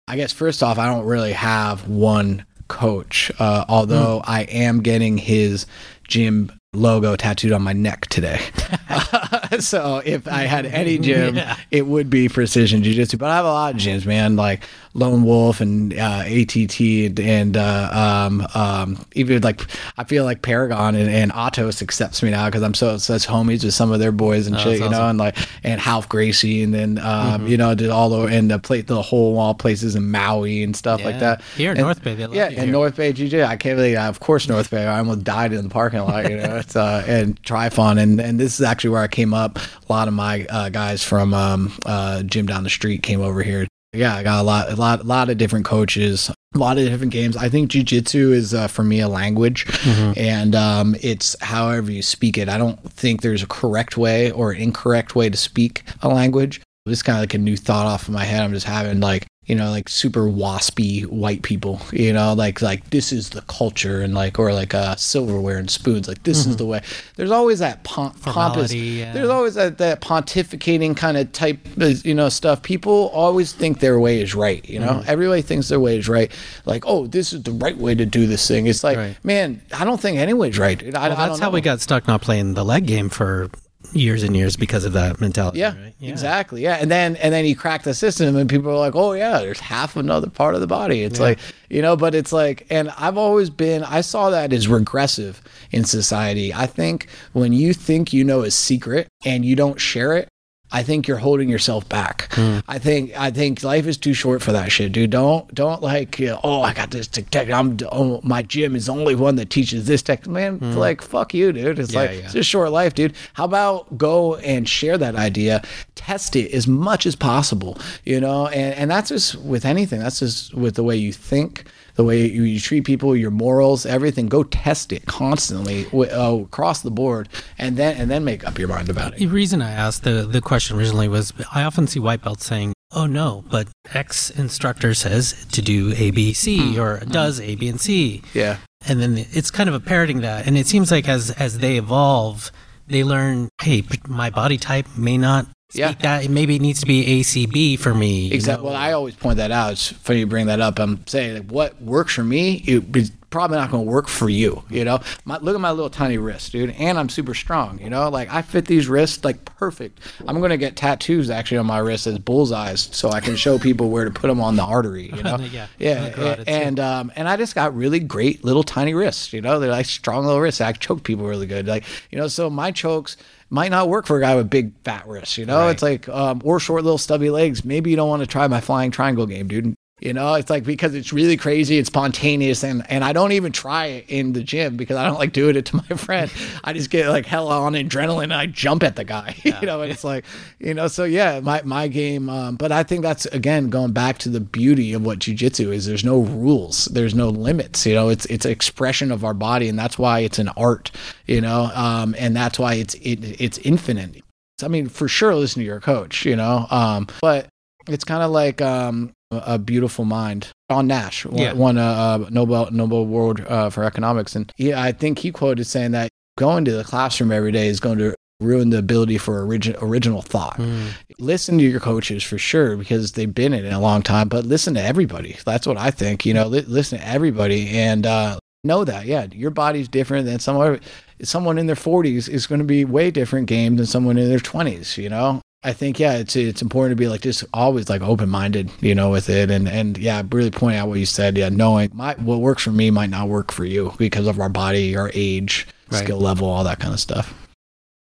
I guess, first off, I don't really have one coach, uh, although mm. I am getting his gym logo tattooed on my neck today. <laughs> <laughs> so if I had any gym, yeah. it would be Precision Jiu Jitsu. But I have a lot of gyms, man, like Lone Wolf and uh, ATT and, and uh, um, um, even like I feel like Paragon and, and accepts me now because I'm so such homies with some of their boys and oh, shit, you awesome. know, and like and Ralph Gracie and then um, mm-hmm. you know did all the and the plate the whole wall places in Maui and stuff yeah. like that. Here in North Bay, they yeah, in North Bay Jiu I can't believe, of course, North Bay. I almost died in the parking lot, you know. it's uh, and Trifon, and and this is actually where I came up. A lot of my uh, guys from um, uh, gym down the street came over here. Yeah, I got a lot, a lot, a lot of different coaches, a lot of different games. I think jujitsu is uh, for me a language, mm-hmm. and um, it's however you speak it. I don't think there's a correct way or incorrect way to speak a language. This kind of like a new thought off of my head. I'm just having like you know, like super waspy white people, you know, like like this is the culture and like or like uh, silverware and spoons, like this mm-hmm. is the way. There's always that pom- pompous. Yeah. There's always that, that pontificating kind of type, you know, stuff. People always think their way is right. You know, mm-hmm. everybody thinks their way is right. Like, oh, this is the right way to do this thing. It's like, right. man, I don't think anyone's right. I, well, that's how we got stuck not playing the leg game for years and years because of that mentality. Yeah, right? yeah, exactly. Yeah, and then and then you crack the system, and people are like, "Oh yeah, there's half another part of the body." It's yeah. like you know, but it's like, and I've always been, I saw that as regressive in society. I think when you think you know a secret and you don't share it, I think you're holding yourself back. Mm. I think I think life is too short for that shit, dude. Don't don't like you know, oh I got this tech. I'm oh, my gym is the only one that teaches this tech. Man, mm. like fuck you, dude. It's yeah, like yeah. it's a short life, dude. How about go and share that idea, test it as much as possible, you know? And and that's just with anything. That's just with the way you think the way you, treat people, your morals, everything. Go test it constantly uh, across the board, and then and then make up your mind about it. The reason I asked the the question originally was I often see white belts saying, "Oh no, but X instructor says to do A, B, C, mm. or does A, B, and C." Yeah, and then it's kind of a parroting that, and it seems like as as they evolve, they learn, hey, my body type may not yeah. that maybe it needs to be ACB for me. Exactly. Know? Well, I always point that out. It's funny you bring that up. I'm saying like, what works for me, it, probably not going to work for you. You know, my, look at my little tiny wrist, dude, and I'm super strong. You know, like I fit these wrists like perfect. I'm going to get tattoos actually on my wrist as bullseyes, so I can show people where to put them on the artery. You know, <laughs> yeah, <laughs> yeah, oh, and um, and I just got really great little tiny wrists. You know, they're like strong little wrists. I choke people really good. Like you know, so my chokes might not work for a guy with big fat wrists. You know, right. it's like um, or short little stubby legs. Maybe you don't want to try my flying triangle game, dude. You know, it's like because it's really crazy, it's spontaneous, and and I don't even try it in the gym because I don't like doing it to my <laughs> friend. I just get like hell on adrenaline and I jump at the guy. <laughs> Yeah. you know, and it's like, you know, so yeah, my my game. Um, but I think that's again going back to the beauty of what jujitsu is. There's no rules, there's no limits. You know, it's it's expression of our body, and that's why it's an art. You know, um, and that's why it's it, it's infinite. I mean, for sure, listen to your coach. You know, um, but it's kind of like um, a beautiful mind. John Nash won, yeah. won a, a, Nobel Nobel Award uh, for economics, and he, I think he quoted saying that going to the classroom every day is going to ruin the ability for origin, original thought. Mm. Listen to your coaches for sure because they've been in it a long time, but listen to everybody. That's what I think. You know, li- listen to everybody and uh, know that. Yeah, your body's different than someone. Someone in their 40s is going to be way different game than someone in their 20s. You know, I think yeah, it's it's important to be like just always like open minded, you know, with it, and and yeah, really point out what you said. Yeah, knowing my what works for me might not work for you because of our body, our age, right. skill level, all that kind of stuff.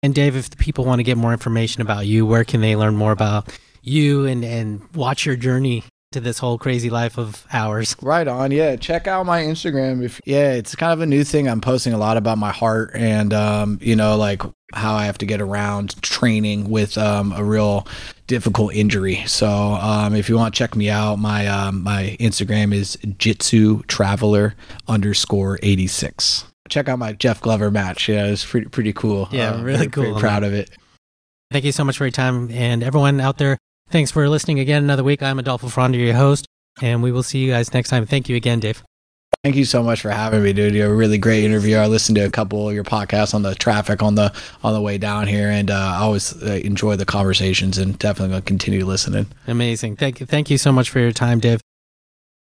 And Dave, if the people want to get more information about you, where can they learn more about you and and watch your journey to this whole crazy life of ours. Right on. Yeah. Check out my Instagram. If yeah, it's kind of a new thing. I'm posting a lot about my heart and um, you know, like how I have to get around training with um, a real difficult injury. So um, if you want to check me out, my um, my Instagram is Jitsu Traveler underscore eighty six. Check out my Jeff Glover match. Yeah, it's pretty pretty cool. Yeah, uh, really cool. Pretty proud of it. Thank you so much for your time, and everyone out there. Thanks for listening again another week. I'm Adolfo Fronda, your host, and we will see you guys next time. Thank you again, Dave. Thank you so much for having me, dude. You're a really great interview. I listened to a couple of your podcasts on the traffic on the on the way down here, and uh, I always uh, enjoy the conversations and definitely going to continue listening. Amazing. Thank you. Thank you so much for your time, Dave.